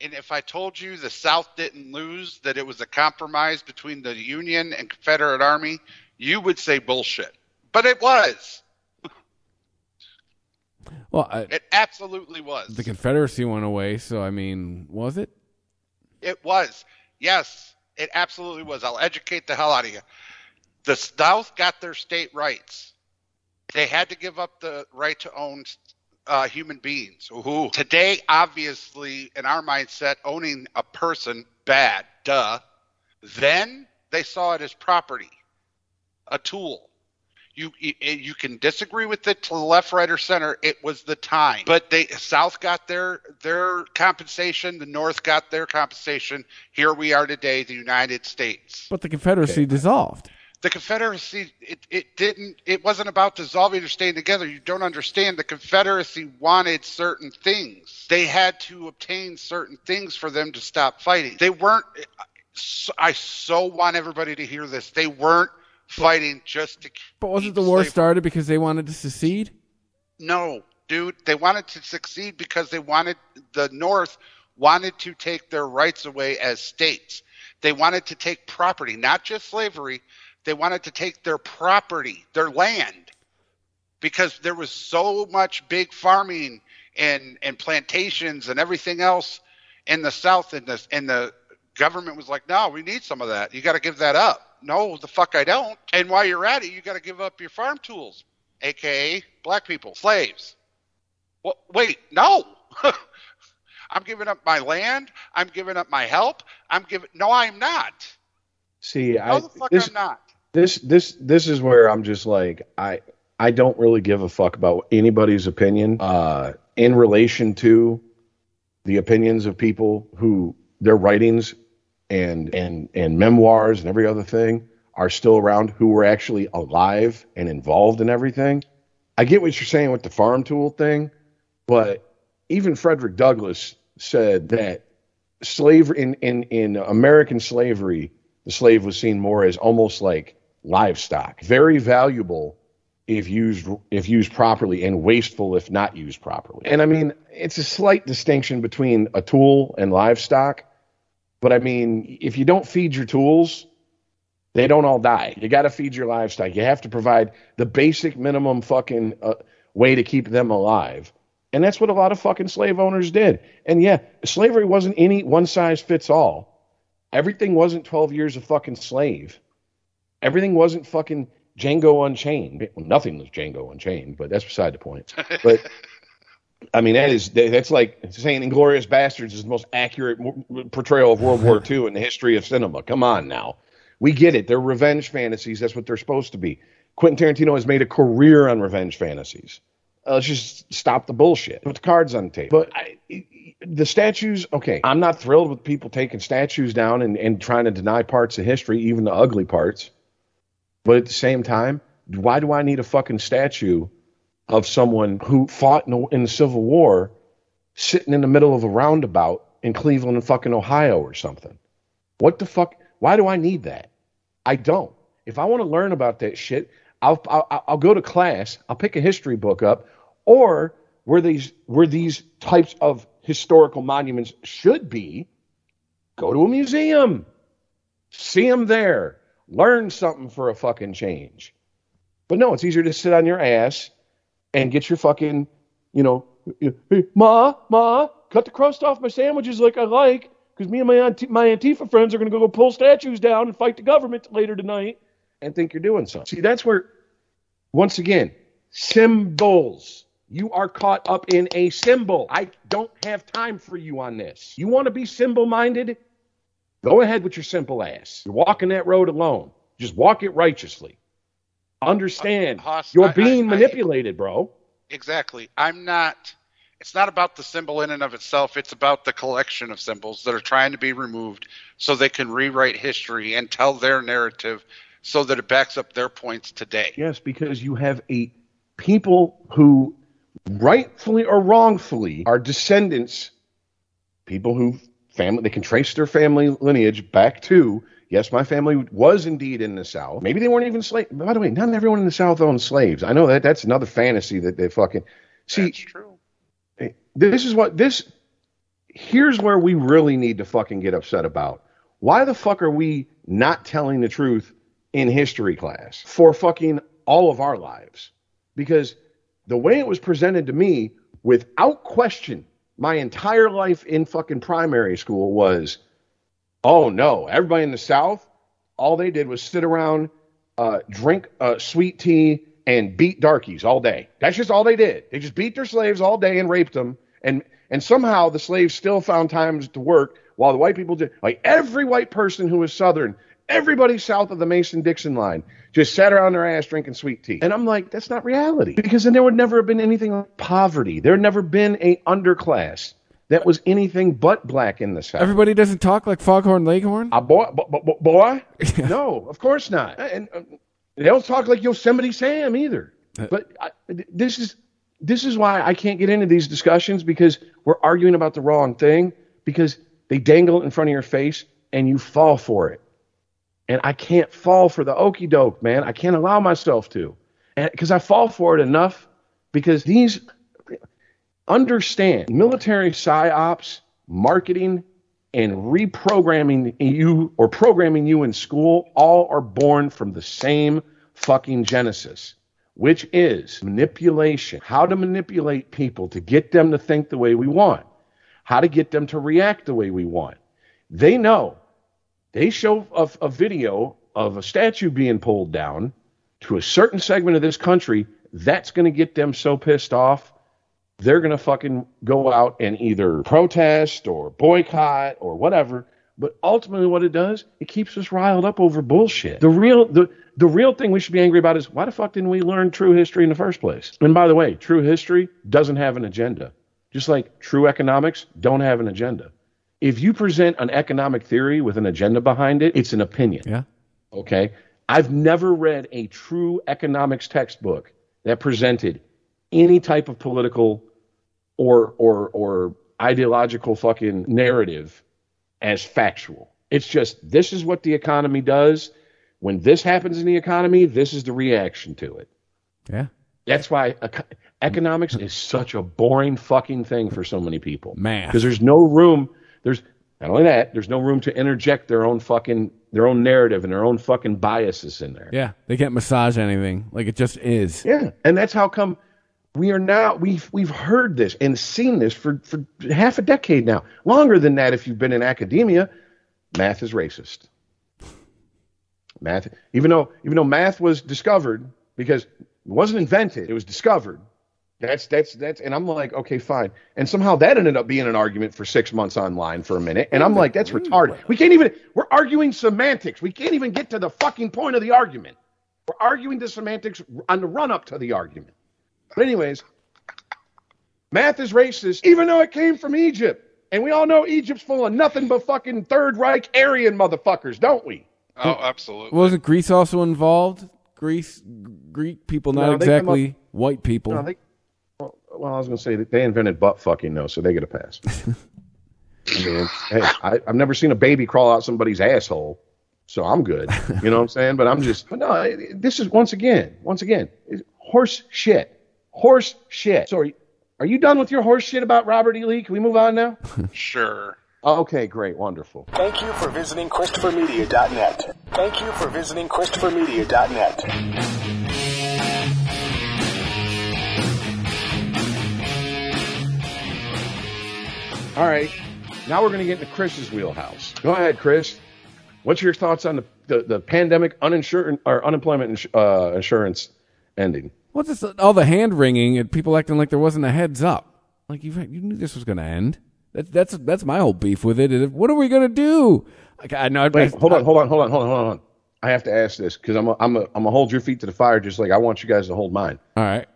And if I told you the South didn't lose, that it was a compromise between the Union and Confederate Army, you would say bullshit. But it was. Well, I, It absolutely was. the Confederacy went away, so I mean, was it? It was. Yes, it absolutely was. I'll educate the hell out of you. The South got their state rights. They had to give up the right to own uh, human beings. Ooh. Today, obviously, in our mindset, owning a person, bad, duh. Then they saw it as property, a tool. You, you you can disagree with it to the left, right, or center. It was the time, but the South got their their compensation. The North got their compensation. Here we are today, the United States. But the Confederacy dissolved. The Confederacy, it, it didn't. It wasn't about dissolving or staying together. You don't understand. The Confederacy wanted certain things. They had to obtain certain things for them to stop fighting. They weren't. I so want everybody to hear this. They weren't fighting just to But wasn't the war started because they wanted to secede? No, dude. They wanted to succeed because they wanted the North wanted to take their rights away as states. They wanted to take property, not just slavery. They wanted to take their property, their land, because there was so much big farming and and plantations and everything else in the South, and the and the government was like, no, we need some of that. You got to give that up. No, the fuck I don't. And while you're at it, you got to give up your farm tools, aka black people, slaves. Well, wait, no. I'm giving up my land. I'm giving up my help. I'm giving. No, I'm not. See, No, I the fuck this, I'm not. This this this is where I'm just like I I don't really give a fuck about anybody's opinion uh in relation to the opinions of people who their writings and and and memoirs and every other thing are still around who were actually alive and involved in everything. I get what you're saying with the farm tool thing, but even Frederick Douglass said that slavery in, in, in American slavery, the slave was seen more as almost like livestock, very valuable if used if used properly, and wasteful if not used properly. And I mean, it's a slight distinction between a tool and livestock, but I mean, if you don't feed your tools, they don't all die. You got to feed your livestock. You have to provide the basic minimum fucking uh, way to keep them alive. And that's what a lot of fucking slave owners did. And yeah, slavery wasn't any one size fits all. Everything wasn't 12 years of fucking slave. Everything wasn't fucking Django Unchained. Well, nothing was Django Unchained, but that's beside the point. But I mean, that is that's like saying Inglourious Basterds is the most accurate portrayal of World War II in the history of cinema. Come on now, we get it. They're revenge fantasies. That's what they're supposed to be. Quentin Tarantino has made a career on revenge fantasies. Uh, let's just stop the bullshit. Put the cards on the table. But I, the statues, okay, I'm not thrilled with people taking statues down and, and trying to deny parts of history, even the ugly parts. But at the same time, why do I need a fucking statue of someone who fought in the, in the Civil War sitting in the middle of a roundabout in Cleveland, fucking Ohio or something? What the fuck? Why do I need that? I don't. If I want to learn about that shit, I'll, I'll I'll go to class. I'll pick a history book up, or where these where these types of historical monuments should be, go to a museum, see them there, learn something for a fucking change. But no, it's easier to sit on your ass and get your fucking, you know, hey, ma, ma, cut the crust off my sandwiches like I like, because me and my Anti- my Antifa friends are to go pull statues down and fight the government later tonight, and think you're doing something. See, that's where, once again, symbols. You are caught up in a symbol. I don't have time for you on this. You want to be symbol minded? Go ahead with your simple ass. You're walking that road alone. Just walk it righteously. Understand, uh, Haas, you're being I- I- manipulated, bro. Exactly. I'm not. It's not about the symbol in and of itself. It's about the collection of symbols that are trying to be removed so they can rewrite history and tell their narrative so that it backs up their points today. Yes, because you have a people who, rightfully or wrongfully, are descendants, people who family they can trace their family lineage back to. Yes, my family was indeed in the South. Maybe they weren't even slaves. By the way, not everyone in the South owned slaves. I know that that's another fantasy that they fucking see. That's true. Eh, this is what this. Here's where we really need to fucking get upset about. Why the fuck are we not telling the truth in history class for fucking all of our lives? Because the way it was presented to me, without question, my entire life in fucking primary school was, oh no, everybody in the South, all they did was sit around, uh, drink uh, sweet tea, and beat darkies all day. That's just all they did. They just beat their slaves all day and raped them, and and somehow the slaves still found times to work while the white people did. Like every white person who was Southern, everybody south of the Mason-Dixon line, just sat around their ass drinking sweet tea. And I'm like, that's not reality because then there would never have been anything like poverty. There had never been a underclass that was anything but black in the South. Everybody doesn't talk like Foghorn Leghorn. A boy, bo- bo- bo- boy? no, of course not. And uh, they don't talk like Yosemite Sam either. But I, this is this is why I can't get into these discussions because we're arguing about the wrong thing because they dangle it in front of your face and you fall for it. And I can't fall for the okey doke, man. I can't allow myself to. Because I fall for it enough because these understand military psyops, marketing, and reprogramming you or programming you in school all are born from the same fucking genesis, which is manipulation. How to manipulate people to get them to think the way we want, how to get them to react the way we want. They know. They show a, a video of a statue being pulled down to a certain segment of this country. That's going to get them so pissed off they're going to fucking go out and either protest or boycott or whatever. But ultimately, what it does, it keeps us riled up over bullshit. The real, the, the real thing we should be angry about is why the fuck didn't we learn true history in the first place? And by the way, true history doesn't have an agenda. Just like true economics don't have an agenda. If you present an economic theory with an agenda behind it, it's an opinion. Yeah. Okay. I've never read a true economics textbook that presented any type of political or or or ideological fucking narrative as factual. It's just this is what the economy does. When this happens in the economy, this is the reaction to it. Yeah. That's why eco- economics is such a boring fucking thing for so many people. Man. Because there's no room. There's not only that. There's no room to interject their own fucking their own narrative and their own fucking biases in there. Yeah. They can't massage anything. Like it just is. Yeah, and that's how come we are now we've we've heard this and seen this for for half a decade now, longer than that if you've been in academia. Math is racist. Math, even though even though math was discovered because it wasn't invented, it was discovered. That's that's that's, and I'm like, okay, fine. And somehow that ended up being an argument for six months online for a minute, and I'm like, that's retarded. We can't even. We're arguing semantics. We can't even get to the fucking point of the argument. We're arguing the semantics on the run up to the argument. But anyways, math is racist, even though it came from Egypt. And we all know Egypt's full of nothing but fucking Third Reich Aryan motherfuckers, don't we? Oh, absolutely. Wasn't Greece also involved? Greece, Greek people, not No, exactly up- white people. No, they, well, well, I was going to say that they invented butt fucking, though, so they get a pass. I mean, hey, I, I've never seen a baby crawl out somebody's asshole, so I'm good. You know what I'm saying? But I'm just, but no, this is once again, once again, horse shit. Horse shit. So are you, are you done with your horse shit about Robert E. Lee? Can we move on now? Sure. Oh, okay, great, wonderful. Thank you for visiting ChristopherMedia.net. Thank you for visiting ChristopherMedia.net. All right, now we're going to get into Chris's wheelhouse. Go ahead, Chris. What's your thoughts on the, the, the pandemic uninsured or unemployment ins- uh, insurance ending? What's this? All the hand wringing and people acting like there wasn't a heads up. Like you, you knew this was going to end. That's that's that's my whole beef with it. What are we going to do? Like I know. Wait, hold on, hold on, hold on, hold on, hold on. I have to ask this because I'm a, I'm a, I'm gonna hold your feet to the fire just like I want you guys to hold mine. All right.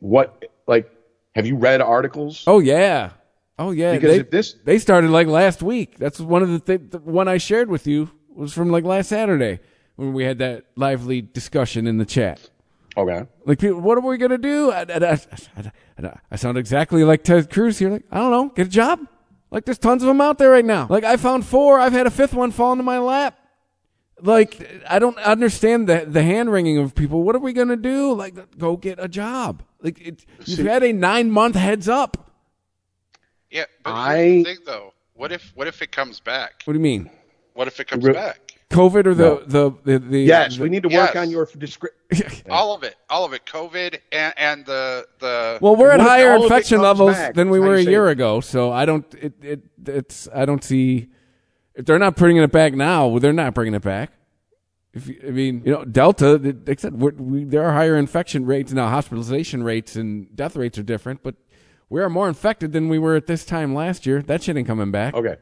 What like have you read articles? Oh yeah. Oh yeah. Because they, if this they started like last week. That's one of the th- the one I shared with you was from like last Saturday when we had that lively discussion in the chat. Okay. Like people, what are we gonna do? I, I, I, I, I sound exactly like Ted Cruz here. Like I don't know, get a job. Like there's tons of them out there right now. Like I found four. I've had a fifth one fall into my lap. Like I don't understand the the hand wringing of people. What are we gonna do? Like go get a job. Like it, you've had a nine month heads up. Yeah, but I- here's the thing though. What if what if it comes back? What do you mean? What if it comes Re- back? COVID or the No. the, the the yes, the- we need to work Yes. on your description. All of it, all of it. COVID and and the the. Well, we're at higher all of it infection levels back? than we were a year it. ago, so I don't. It, it it's I don't see if they're not bringing it back now. They're not bringing it back. If you- I mean, you know, Delta, they they said we're, we, there are higher infection rates now. Hospitalization rates and death rates are different, but we are more infected than we were at this time last year. That shit ain't coming back. Okay.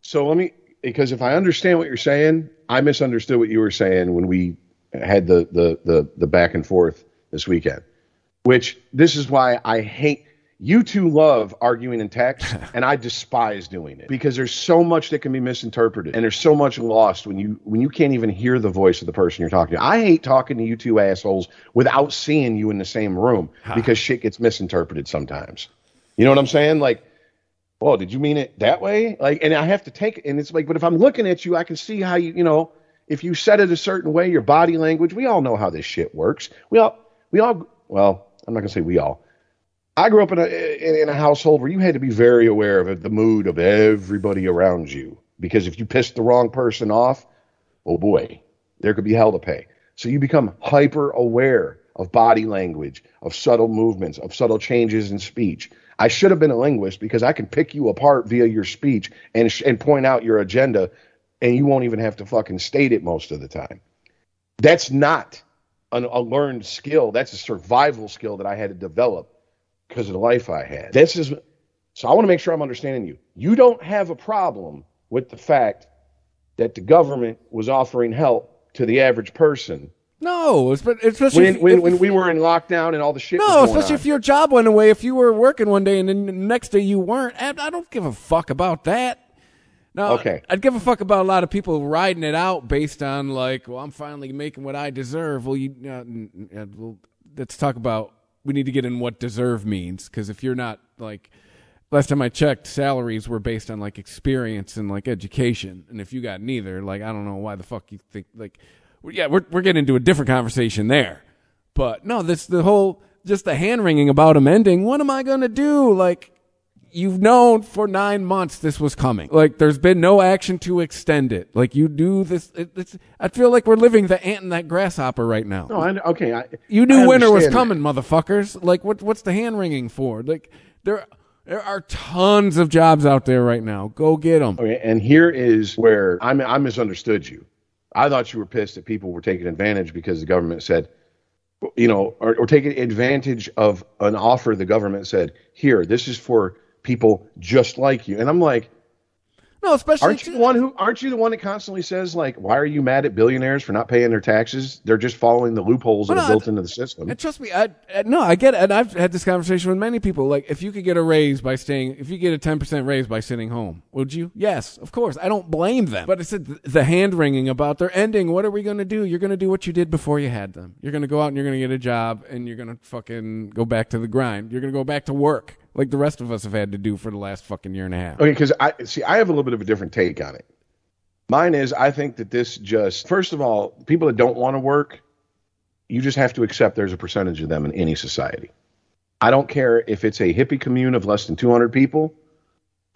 So let me, because if I understand what you're saying, I misunderstood what you were saying when we had the, the, the, the back and forth this weekend, which this is why I hate, you two love arguing in text and I despise doing it because there's so much that can be misinterpreted and there's so much lost when you, when you can't even hear the voice of the person you're talking to. I hate talking to you two assholes without seeing you in the same room because shit gets misinterpreted sometimes. You know what I'm saying? Like, oh, did you mean it that way? Like, and I have to take it, and it's like, but if I'm looking at you, I can see how you, you know, if you said it a certain way, your body language, we all know how this shit works. We all, we all, well, I'm not gonna say we all. I grew up in a in, in a household where you had to be very aware of the mood of everybody around you because if you pissed the wrong person off, oh boy, there could be hell to pay. So you become hyper aware of body language, of subtle movements, of subtle changes in speech. I should have been a linguist because I can pick you apart via your speech and and point out your agenda, and you won't even have to fucking state it most of the time. That's not an, a learned skill. That's a survival skill that I had to develop because of the life I had. This is so I want to make sure I'm understanding you. You don't have a problem with the fact that the government was offering help to the average person No, but especially when if- when, if- when we were in lockdown and all the shit. No, especially on. if your job went away. If you were working one day and then the next day you weren't, I, I don't give a fuck about that. No, Okay. I'd give a fuck about a lot of people riding it out based on like, well, I'm finally making what I deserve. Well, you, uh, uh, well, let's talk about. We need to get in what deserve means because if you're not like, last time I checked, salaries were based on like experience and like education, and if you got neither, like, I don't know why the fuck you think like, yeah, we're we're getting into a different conversation there. But no, this the whole just the hand wringing about him ending. What am I gonna do? Like you've known for nine months this was coming. Like there's been no action to extend it. Like you do this. It, it's, I feel like we're living the ant and that grasshopper right now. No, I, okay. I, You knew I winter was coming, motherfuckers. Like what? What's the hand wringing for? Like there, there are tons of jobs out there right now. Go get them. Okay, and here is where I'm, I misunderstood you. I thought you were pissed that people were taking advantage because the government said, you know, or, or taking advantage of an offer the government said, here, this is for people just like you. And I'm like, No, especially aren't you the one who aren't you the one that constantly says like, why are you mad at billionaires for not paying their taxes? They're just following the loopholes that are built into the system. And trust me, I, I no, I get it. And I've had this conversation with many people. Like, if you could get a raise by staying, if you get a ten percent raise by sitting home, would you? Yes, of course. I don't blame them. But it's the hand wringing about their ending. What are we going to do? You're going to do what you did before you had them. You're going to go out and you're going to get a job, and you're going to fucking go back to the grind. You're going to go back to work, like the rest of us have had to do for the last fucking year and a half. Okay, because I see, I have a little bit of a different take on it. Mine is, I think that this just, first of all, people that don't want to work, you just have to accept there's a percentage of them in any society. I don't care if it's a hippie commune of less than 200 people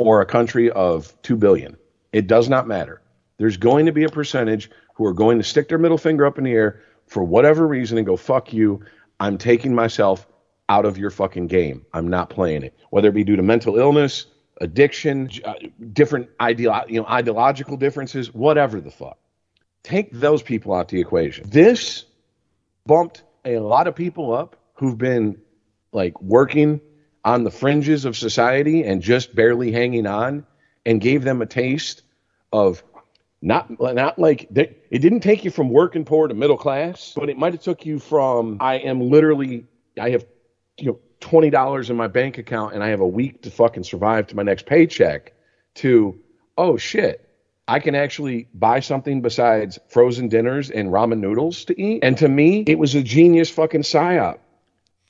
or a country of 2 billion. It does not matter. There's going to be a percentage who are going to stick their middle finger up in the air for whatever reason and go, fuck you. I'm taking myself out of your fucking game. I'm not playing it. Whether it be due to mental illness, addiction, uh, different ideo- you know, ideological differences, whatever the fuck. Take those people out the equation. This bumped a lot of people up who've been like working on the fringes of society and just barely hanging on and gave them a taste of not not like it didn't take you from working poor to middle class, but it might have took you from I am literally I have you know twenty dollars in my bank account and I have a week to fucking survive to my next paycheck to oh shit I can actually buy something besides frozen dinners and ramen noodles to eat. And to me, it was a genius fucking psyop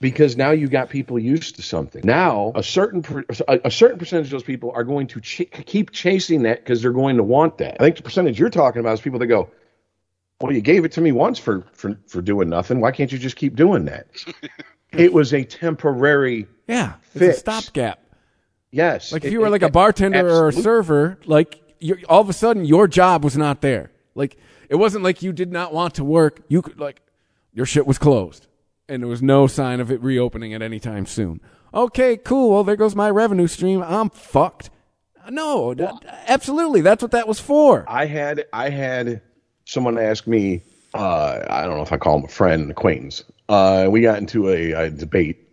because now you got people used to something. Now a certain per, a, certain percentage of those people are going to ch- keep chasing that because they're going to want that. I think the percentage you're talking about is people that go, "Well, you gave it to me once for for for doing nothing. Why can't you just keep doing that?" it was a temporary Yeah, it's fix. a stopgap. Yes, Like if It- you were it- like a bartender or a server, like all of a sudden your job was not there. Like it wasn't like you did not want to work. You could like your shit was closed, and there was no sign of it reopening at any time soon. Okay, cool. Well, there goes my revenue stream. I'm fucked. No, that- absolutely. That's what that was for. I had I had someone ask me. Uh, I don't know if I call him a friend, an acquaintance. Uh, we got into a, a debate,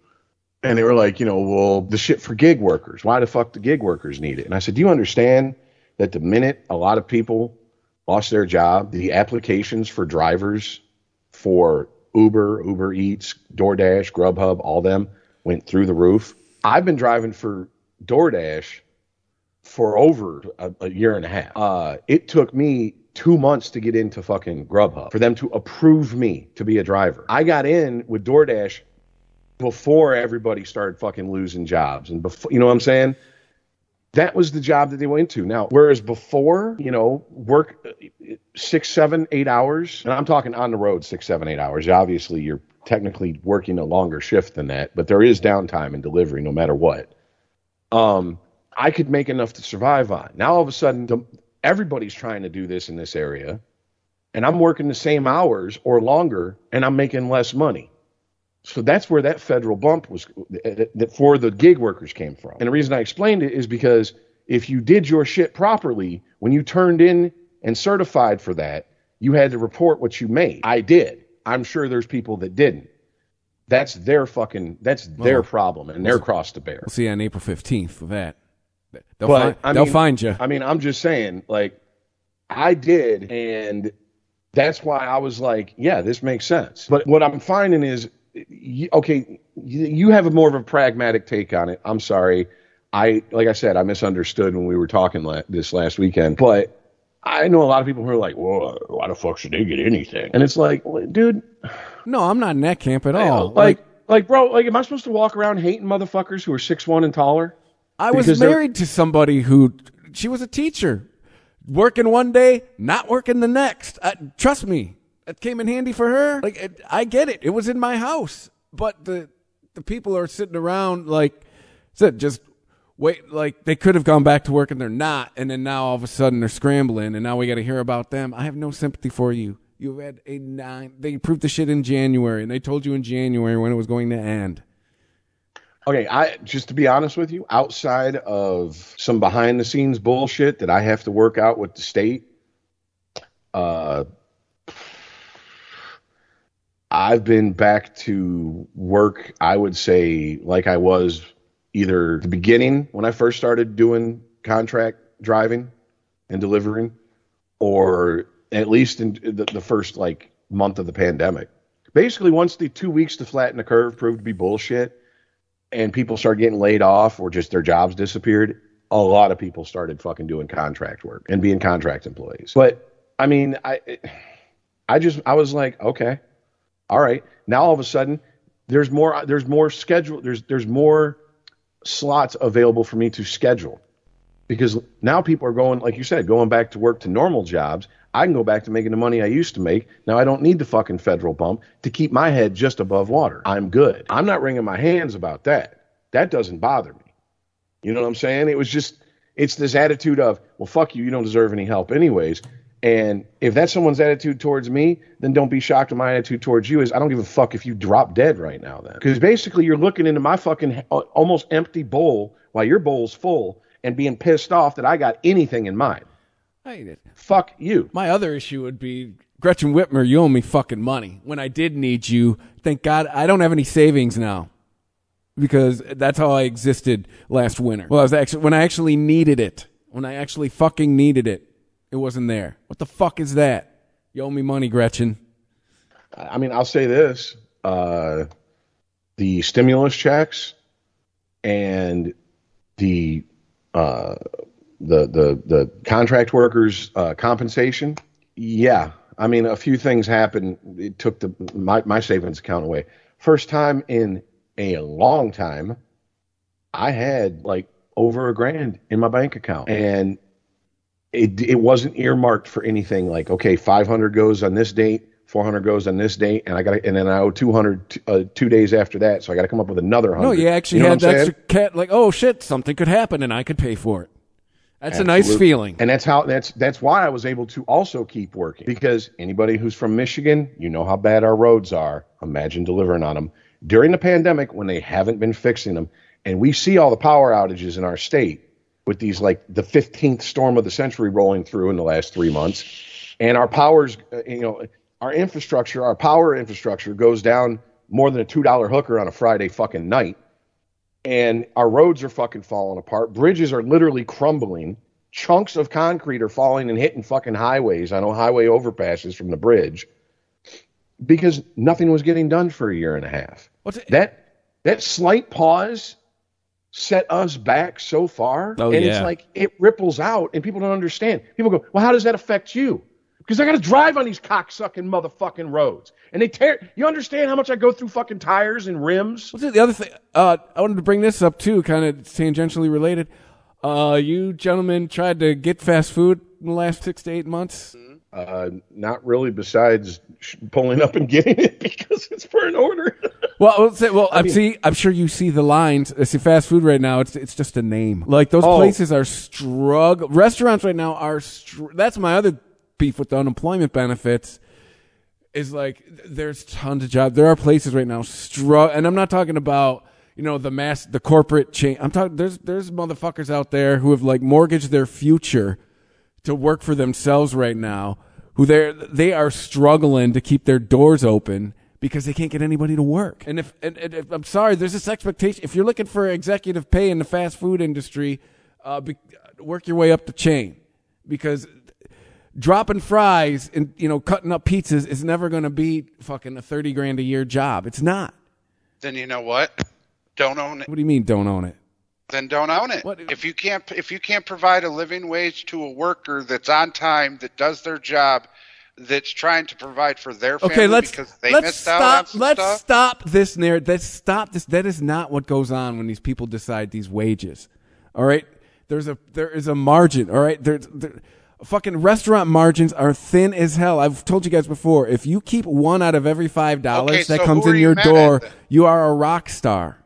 and they were like, you know, well, the shit for gig workers. Why the fuck do gig workers need it? And I said, do you understand that the minute a lot of people lost their job, the applications for drivers for Uber, Uber Eats, DoorDash, Grubhub, all them went through the roof. I've been driving for DoorDash for over a, a year and a half. Uh, it took me two months to get into fucking Grubhub for them to approve me to be a driver. I got in with DoorDash before everybody started fucking losing jobs and before, you know what I'm saying? That was the job that they went to. Now, whereas before, you know, work uh, six, seven, eight hours, and I'm talking on the road six, seven, eight hours. Obviously, you're technically working a longer shift than that, but there is downtime in delivery no matter what. Um, I could make enough to survive on. Now, all of a sudden, the, everybody's trying to do this in this area, and I'm working the same hours or longer, and I'm making less money. So that's where that federal bump was that for the gig workers came from. And the reason I explained it is because if you did your shit properly, when you turned in and certified for that, you had to report what you made. I did. I'm sure there's people that didn't. That's their fucking that's their Well, problem and their cross to bear. We'll see you on April 15th for that. They'll, But, find, I they'll mean- find you. I mean, I'm just saying, like, I did, and that's why I was like, yeah, this makes sense. But what I'm finding is, okay, you, you have a more of a pragmatic take on it. I'm sorry. I, like I said, I misunderstood when we were talking la- this last weekend, but I know a lot of people who are like, well, why the fuck should they get anything? And it's like, well, dude, No, I'm not in that camp at all. like, like, bro, like, am I supposed to walk around hating motherfuckers who are six one and taller? I was married to somebody who she was a teacher, working one day, not working the next. Uh, trust me, that came in handy for her. Like it, I get it; it was in my house, but the the people are sitting around like said just wait. Like they could have gone back to work and they're not, and then now all of a sudden they're scrambling, and now we got to hear about them. I have no sympathy for you. You had a nine. They approved the shit in January, and they told you in January when it was going to end. Okay, I just to be honest with you, outside of some behind the scenes bullshit that I have to work out with the state, uh I've been back to work, I would say like I was either the beginning when I first started doing contract driving and delivering or at least in the, the first like month of the pandemic. Basically, once the 2 weeks to flatten the curve proved to be bullshit, and people started getting laid off or just their jobs disappeared, a lot of people started fucking doing contract work and being contract employees. But I mean, I I just I was like, okay, all right. Now all of a sudden, there's more there's more schedule there's there's more slots available for me to schedule because now people are going like you said going back to work to normal jobs i can go back to making the money i used to make. Now i don't need the fucking federal bump to keep my head just above water. I'm good. I'm not wringing my hands about that. That doesn't bother me. You know what i'm saying? It was just it's this attitude of well fuck you you don't deserve any help anyways. And if that's someone's attitude towards me, then don't be shocked my attitude towards you is I don't give a fuck if you drop dead right now then. Because basically you're looking into my fucking uh, almost empty bowl while your bowl's full and being pissed off that I got anything in mind. I, Fuck you. My other issue would be Gretchen Whitmer, you owe me fucking money. When I did need you, thank God I don't have any savings now. Because that's how I existed last winter. Well, I was actually when I actually needed it. When I actually fucking needed it, it wasn't there. What the fuck is that? You owe me money, Gretchen. I mean, I'll say this: uh, the stimulus checks and the uh, the the the contract workers uh, compensation. Yeah, I mean, a few things happened. It took the my my savings account away. First time in a long time, I had like over a grand in my bank account, and it it wasn't earmarked for anything like okay 500 goes on this date 400 goes on this date and i got and then i owe 200 t- uh, two days after that so i got to come up with another 100 No, you actually know had what I'm that extra cat like, oh shit, something could happen and I could pay for it. That's a nice feeling. and that's how that's that's why i was able to also keep working. Because anybody who's from michigan you know how bad our roads are. Imagine delivering on them during the pandemic when they haven't been fixing them and we see all the power outages in our state with these like the 15th storm of the century rolling through in the last three months and our powers uh, you know our infrastructure our power infrastructure goes down more than a two dollar hooker on a friday fucking night and our roads are fucking falling apart. Bridges are literally crumbling. Chunks of concrete are falling and hitting fucking highways. I know highway overpasses from the bridge because nothing was getting done for a year and a half. What's that that slight pause set us back so far Oh, and yeah. it's like it ripples out and people don't understand. People go well how does that affect you because i got to drive on these cocksucking motherfucking roads and they tear you understand how much i go through fucking tires and rims What's it? The other thing, uh, I wanted to bring this up too, kind of tangentially related. Uh, you gentlemen tried to get fast food in the last six to eight months. Uh, not really. Besides sh- pulling up and getting it because it's for an order. Well, well, say, well, I I'm mean- see. I'm sure you see the lines. I see fast food right now. It's it's just a name. Like those Oh. places are struggle. Restaurants right now are. Str- that's my other beef with the unemployment benefits. Is like there's tons of jobs. There are places right now struggle, and I'm not talking about you know the mass, the corporate chain. I'm talking. There's there's motherfuckers out there who have like mortgaged their future to work for themselves right now who they they are struggling to keep their doors open because they can't get anybody to work. And if, and, and if I'm sorry, there's this expectation. If you're looking for executive pay in the fast food industry, uh, be, work your way up the chain because dropping fries and you know cutting up pizzas is never going to be fucking a 30 grand a year job. It's not. Then you know what? Don't own it. What do you mean don't own it? Then don't own it. If you can't if you can't provide a living wage to a worker that's on time, that does their job, that's trying to provide for their family Okay, let's because they let's missed out on stop. Let's stuff. stop this narrative. Let's stop this. That is not what goes on when these people decide these wages. All right, there's a there is a margin. All right, there's there, fucking restaurant margins are thin as hell. I've told you guys before. If you keep one out of every five dollars Okay, that so comes in you your door, then? you are a rock star.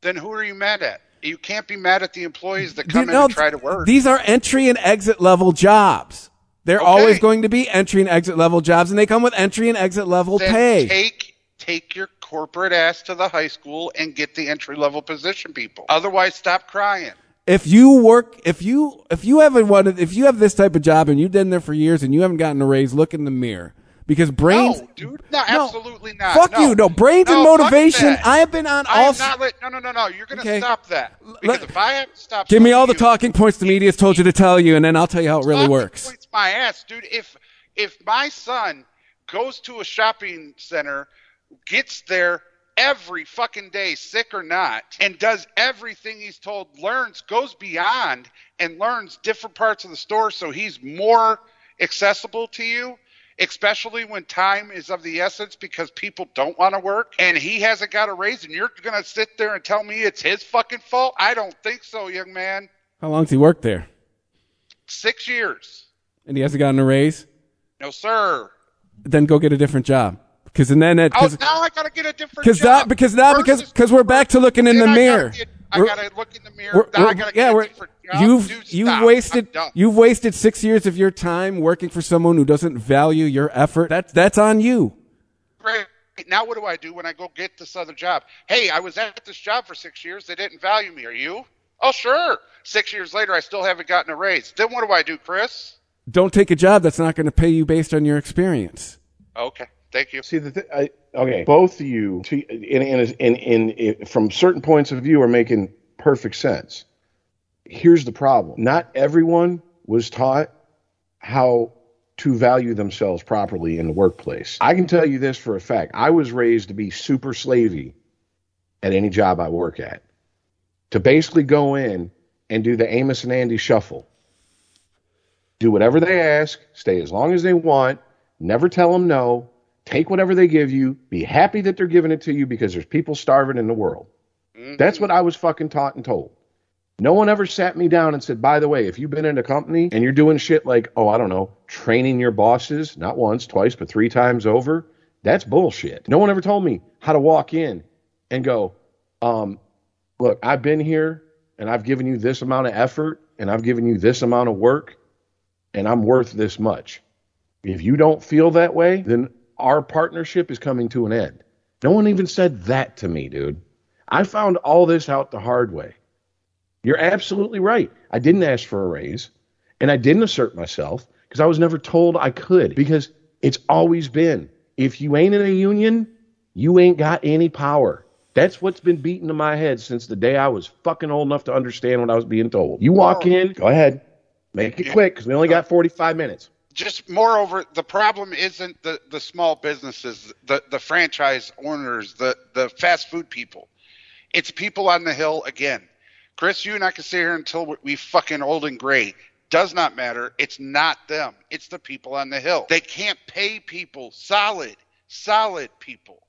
Then who are you mad at? You can't be mad at the employees that You come in know, and try to work. These are entry and exit level jobs. They're Okay. always going to be entry and exit level jobs, and they come with entry and exit level then pay. take take your corporate ass to the high school and get the entry level position people. Otherwise, stop crying. If you work if you if you haven't wanted if you have this type of job and you've been there for years and you haven't gotten a raise look in the mirror because brains no, dude. No, absolutely not. fuck no. you no brains and No, fuck motivation i have been on all not let, no, no, no, no. You're going to Okay. stop that. Because if I have to stop give me all the you- talking points the media's told you to tell you and then i'll tell you how it really works points my ass, dude. If if my son goes to a shopping center, gets there every fucking day, sick or not, and does everything he's told, learns, goes beyond, and learns different parts of the store, so he's more accessible to you. Especially when time is of the essence because people don't want to work and he hasn't got a raise, and you're going to sit there and tell me it's his fucking fault? I don't think so, young man. how long's he worked there Six years. and he hasn't gotten a raise No, sir. then go get a different job because and then it Oh, now I gotta get a different because job. that because now because because we're back to looking in the I mirror Gotta get, I We're- gotta look in the mirror. We're- now I gotta yeah, get we're- a job. you've Dude, you've wasted you've wasted six years of your time working for someone who doesn't value your effort. That's that's on you. Great. Now what do I do when I go get this other job? Hey, I was at this job for six years. They didn't value me. Are you? Oh, sure. Six years later, I still haven't gotten a raise. Then what do I do, Chris? Don't take a job that's not going to pay you based on your experience. Okay. Thank you. See the th- I, okay, both of you, in, in, in, in, from certain points of view, are making perfect sense. Here's the problem: not everyone was taught how to value themselves properly in the workplace. I can tell you this for a fact: I was raised to be super slavey at any job I work at, to basically go in and do the Amos and Andy shuffle. Do whatever they ask, stay as long as they want, never tell them no, take whatever they give you, be happy that they're giving it to you because there's people starving in the world. That's what I was fucking taught and told. No one ever sat me down and said, by the way, if you've been in a company and you're doing shit like, oh, I don't know, training your bosses, not once, twice, but three times over, that's bullshit. No one ever told me how to walk in and go, um, look, I've been here and I've given you this amount of effort and I've given you this amount of work and I'm worth this much. If you don't feel that way, then our partnership is coming to an end. No one even said that to me, dude. I found all this out the hard way. You're absolutely right. I didn't ask for a raise and I didn't assert myself because I was never told I could because it's always been if you ain't in a union, you ain't got any power. That's what's been beaten to my head since the day I was fucking old enough to understand what I was being told. You walk in, go ahead, make it quick because we only got 45 minutes. Just moreover the problem isn't the, the small businesses the, the franchise owners the, the fast food people. It's people on the hill again. Chris you and i can sit here until we fucking old and gray. Does not matter. It's not them. It's the people on the hill. They can't pay people. Solid solid people.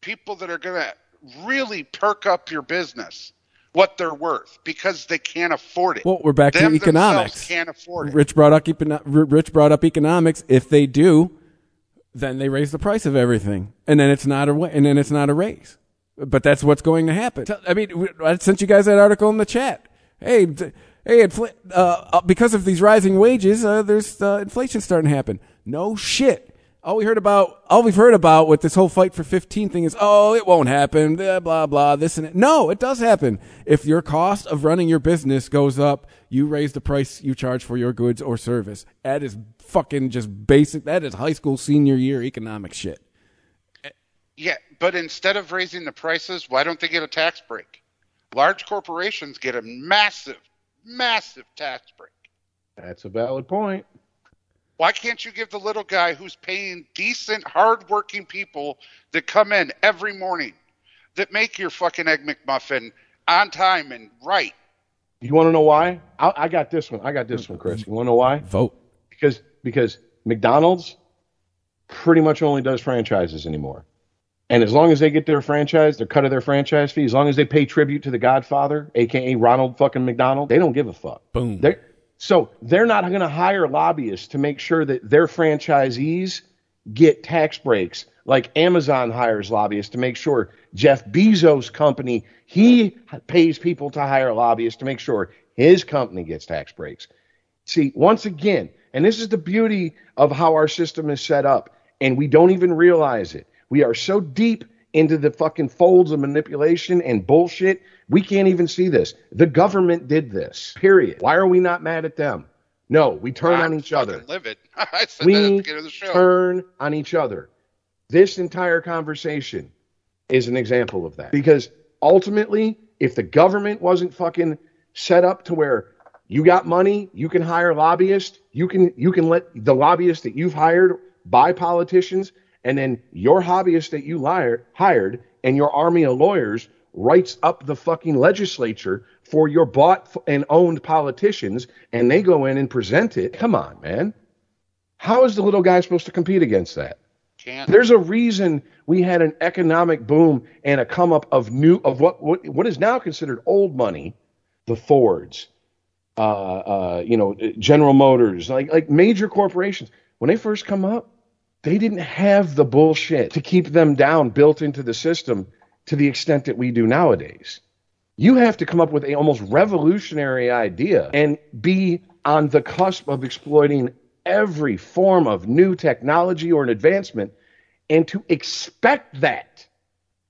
People that are going to really perk up your business what they're worth because they can't afford it. Well, we're back Them to economics. Can't afford it. Rich brought up Rich brought up economics. If they do, then they raise the price of everything, and then it's not a wa- and then it's not a raise. But that's what's going to happen. I mean, we- I sent you guys that article in the chat. Hey, hey, infl- uh, uh, because of these rising wages, uh, there's uh, inflation starting to happen. No shit. All we heard about, all we've heard about with this whole fight for 15 thing is, oh, it won't happen, blah, blah, blah, this and it. No, it does happen. If your cost of running your business goes up, you raise the price you charge for your goods or service. That is fucking just basic. That is high school senior year economic shit. Eh, yeah, but instead of raising the prices, why don't they get a tax break? Large corporations get a massive, massive tax break. That's a valid point. Why can't you give the little guy who's paying decent, hardworking people that come in every morning that make your fucking egg McMuffin on time and right? You want to know why? I, I got this one. I got this one, Chris. You want to know why? Vote. Because because McDonald's pretty much only does franchises anymore. And as long as they get their franchise, their cut of their franchise fee, as long as they pay tribute to the Godfather, aka Ronald fucking McDonald, they don't give a fuck. Boom. They're, so they're not going to hire lobbyists to make sure that their franchisees get tax breaks like Amazon hires lobbyists to make sure Jeff Bezos' company, he pays people to hire lobbyists to make sure his company gets tax breaks. See, once again, and this is the beauty of how our system is set up, and we don't even realize it. We are so deep into the fucking folds of manipulation and bullshit, we can't even see this. The government did this, period. Why are we not mad at them? No, we turn on each other. Livid. I said that at the We of the show. turn on each other. This entire conversation is an example of that. Because ultimately, if the government wasn't fucking set up to where you got money, you can hire lobbyists, you can you can let the lobbyists that you've hired buy politicians, and then your hobbyist that you liar, hired and your army of lawyers writes up the fucking legislature for your bought and owned politicians, and they go in and present it. Come on, man. How is the little guy supposed to compete against that? Can't. There's a reason we had an economic boom and a come up of new of what what, what is now considered old money, the Fords, uh, uh, you know, General Motors, like like major corporations. When they first come up, they didn't have the bullshit to keep them down built into the system to the extent that we do nowadays. You have to come up with a almost revolutionary idea and be on the cusp of exploiting every form of new technology or an advancement and to expect that.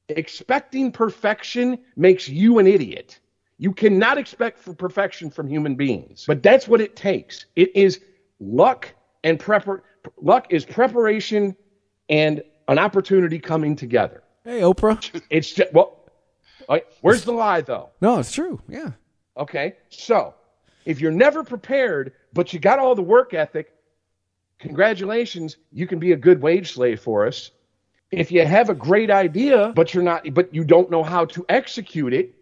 Expecting perfection makes you an idiot. You cannot expect for perfection from human beings. But that's what it takes. It is luck and prepar luck is preparation and an opportunity coming together. Hey, Oprah. It's just well all right, where's the lie though? No, it's true. Yeah. Okay. So, if you're never prepared, but you got all the work ethic, congratulations, you can be a good wage slave for us. If you have a great idea, but you're not but you don't know how to execute it,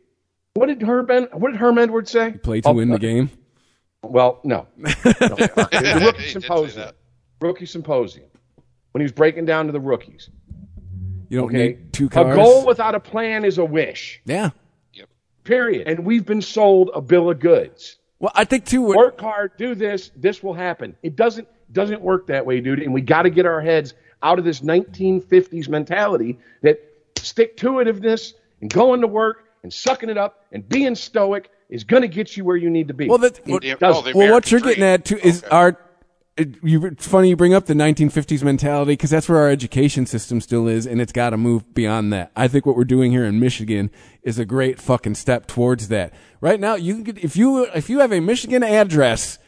what did Herb En- what did Herm Edwards say? Play to Oh, win the game. Well, no. no. the rookie He did say symposium. Rookie symposium. When he was breaking down to the rookies. You don't Okay. need two A goal without a plan is a wish. yeah. Period. And we've been sold a bill of goods. Well, I think too. What, Work hard, do this, this will happen. It doesn't doesn't work that way, dude. And we got to get our heads out of this 1950s mentality that stick to itiveness and going to work and sucking it up and being stoic is going to get you where you need to be. Well, that, It well, doesn't. oh, well, what you're dream. getting at too is our. It, you, it's funny you bring up the 1950s mentality because that's where our education system still is, and it's got to move beyond that. I think what we're doing here in Michigan is a great fucking step towards that. Right now, you can get if you if you have a Michigan address,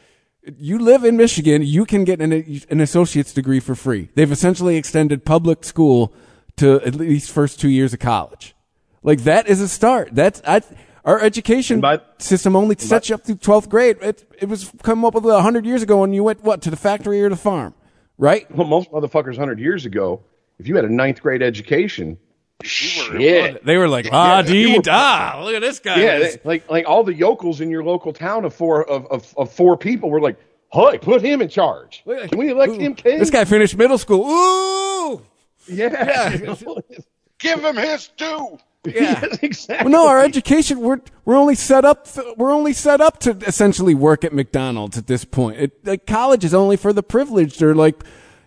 you live in Michigan, you can get an, an associate's degree for free. They've essentially extended public school to at least first two years of college. Like that is a start. That's I. Our education by- system only sets you up through 12th grade. It, it was come up with a hundred years ago when you went what to the factory or the farm, right? Well, most motherfuckers 100 years ago, if you had a ninth grade education, yeah, They were like ah you dee da. Look at this guy. yeah, they- like like all the yokels in your local town of four of, of, of four people were like, "Hey, put him in charge. Can we elect him king?" This guy finished middle school. Ooh. yeah. Give him his due. Yeah, exactly. Well, no, our education we're we're only set up we're only set up to essentially work at McDonald's at this point. It, like college is only for the privileged or like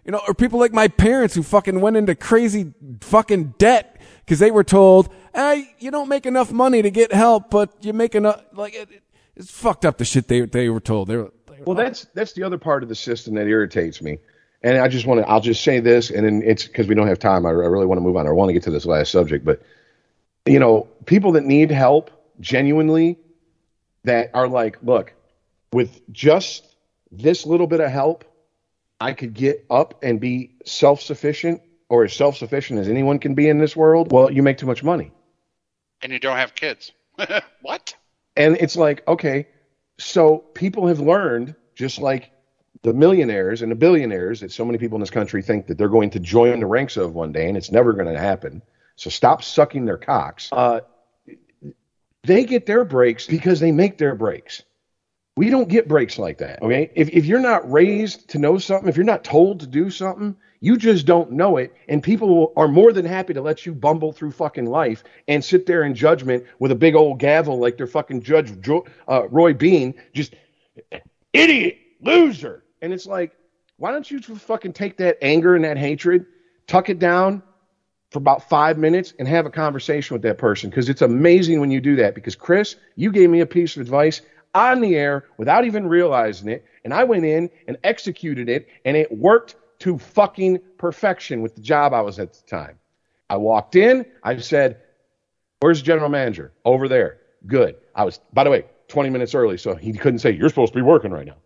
you know or people like my parents who fucking went into crazy fucking debt because they were told, "Hey, you don't make enough money to get help, but you make enough." Like it, it's fucked up the shit they they were told. They were Well, that's that's the other part of the system that irritates me. And I just want to, I'll just say this, and then it's because we don't have time. I, I really want to move on. I want to get to this last subject, but you know, people that need help genuinely, that are like, look, with just this little bit of help, I could get up and be self sufficient or as self sufficient as anyone can be in this world. Well, you make too much money. And you don't have kids. what? And it's like, okay, so people have learned, just like the millionaires and the billionaires that so many people in this country think that they're going to join the ranks of one day, and it's never going to happen. So stop sucking their cocks. Uh, they get their breaks because they make their breaks. We don't get breaks like that. Okay. If, if you're not raised to know something, if you're not told to do something, you just don't know it. And people are more than happy to let you bumble through fucking life and sit there in judgment with a big old gavel like they're fucking Judge uh, Roy Bean, just idiot, loser. And it's like, why don't you fucking take that anger and that hatred, tuck it down for about five minutes and have a conversation with that person? Because it's amazing when you do that. Because, Chris, you gave me a piece of advice on the air without even realizing it. And I went in and executed it, and it worked to fucking perfection with the job I was at the time. I walked in, I said, Where's the general manager? Over there. Good. I was, by the way, 20 minutes early, so he couldn't say, You're supposed to be working right now.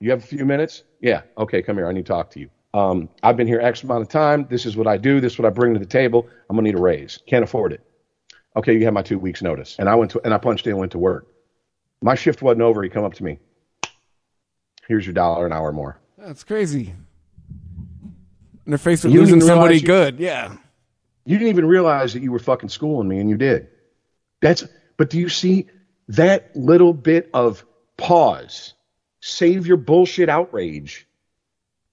You have a few minutes? Yeah. Okay, come here. I need to talk to you. Um, I've been here X amount of time. This is what I do. This is what I bring to the table. I'm gonna need a raise. Can't afford it. Okay, you have my two weeks notice. And I went to and I punched in and went to work. My shift wasn't over. He come up to me. Here's your dollar an hour more. That's crazy. And they're faced with You losing somebody you- good. Yeah. You didn't even realize that you were fucking schooling me, and you did. That's. But do you see that little bit of pause? Save your bullshit outrage.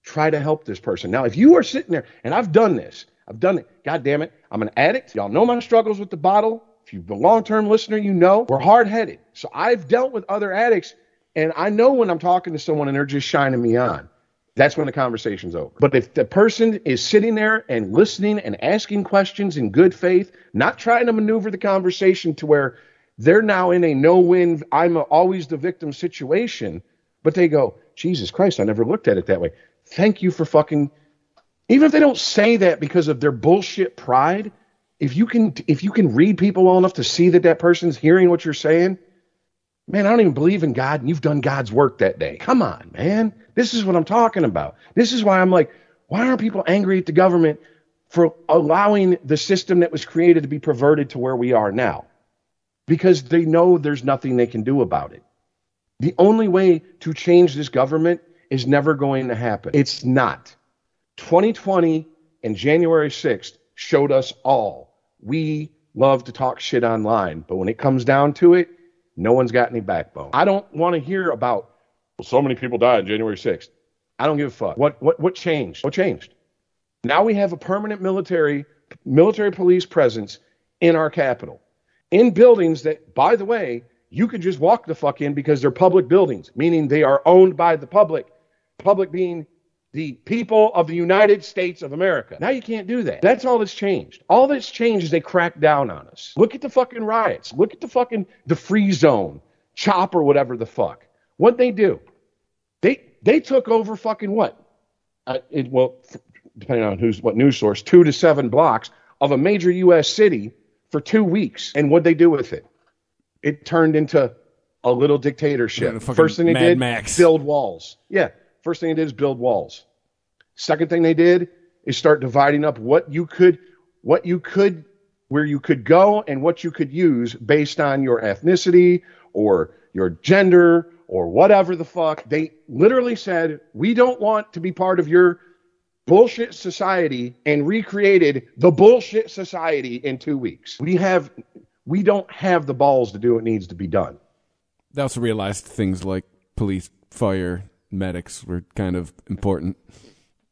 Try to help this person. Now, if you are sitting there, and I've done this, I've done it. God damn it, I'm an addict. Y'all know my struggles with the bottle. If you're a long-term listener, you know we're hard-headed. So I've dealt with other addicts, and I know when I'm talking to someone and they're just shining me on. That's when the conversation's over. But if the person is sitting there and listening and asking questions in good faith, not trying to maneuver the conversation to where they're now in a no win, I'm always the victim situation, but they go, Jesus Christ, I never looked at it that way. Thank you for fucking. Even if they don't say that because of their bullshit pride, if you can if you can read people well enough to see that that person's hearing what you're saying, man, I don't even believe in God, and you've done God's work that day. Come on, man. This is what I'm talking about. This is why I'm like, why aren't people angry at the government for allowing the system that was created to be perverted to where we are now? Because they know there's nothing they can do about it. The only way to change this government is never going to happen. It's not. 2020 and January 6th showed us all we love to talk shit online, but when it comes down to it, no one's got any backbone. I don't want to hear about, well, so many people died January 6th. I don't give a fuck. What, what, what changed? What changed? Now we have a permanent military, military police presence in our capital, in buildings that, by the way, you could just walk the fuck in because they're public buildings, meaning they are owned by the public. Public being the people of the United States of America. Now you can't do that. That's all that's changed. All that's changed is they cracked down on us. Look at the fucking riots. Look at the fucking the free zone, CHOP or whatever the fuck. What they do? They they took over fucking what? Uh, it, well, f- depending on who's what news source, two to seven blocks of a major U.S. city for two weeks. And what they do with it? It turned into a little dictatorship. Yeah, First thing they Mad did, Max. build walls. Yeah. First thing they did is build walls. Second thing they did is start dividing up what you could, what you could, where you could go and what you could use based on your ethnicity or your gender or whatever the fuck. They literally said, we don't want to be part of your bullshit society and recreated the bullshit society in two weeks. We have, we don't have the balls to do what needs to be done. They also realized things like police, fire, medics were kind of important.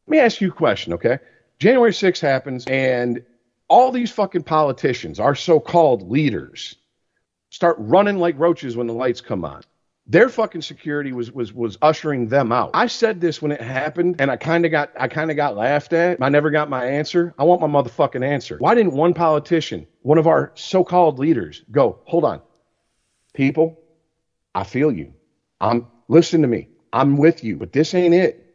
Let me ask you a question, okay? January 6th happens, and all these fucking politicians, our so-called leaders, start running like roaches when the lights come on. Their fucking security was was was ushering them out. I said this when it happened, and I kind of got I kind of got laughed at. I never got my answer. I want my motherfucking answer. Why didn't one politician, one of our so-called leaders, go? Hold on, people. I feel you. I'm listen to me. I'm with you, but this ain't it.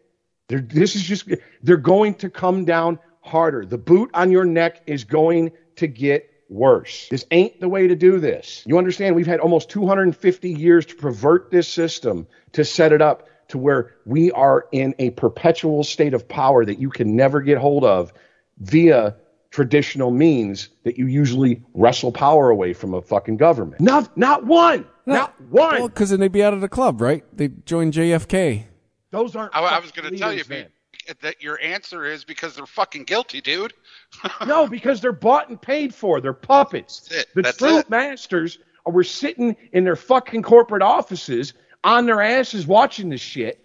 They're, this is just they're going to come down harder. The boot on your neck is going to get worse. This ain't the way to do this. You understand? We've had almost 250 years to pervert this system to set it up to where we are in a perpetual state of power that you can never get hold of via traditional means that you usually wrestle power away from a fucking government. Not not one. Not one. Well, because then they'd be out of the club, right? They join JFK. Those aren't. I, I was going to tell you man. man, that your answer is because they're fucking guilty, dude. no, because they're bought and paid for. They're puppets. That's it. The That's true it. masters are were sitting in their fucking corporate offices on their asses watching this shit.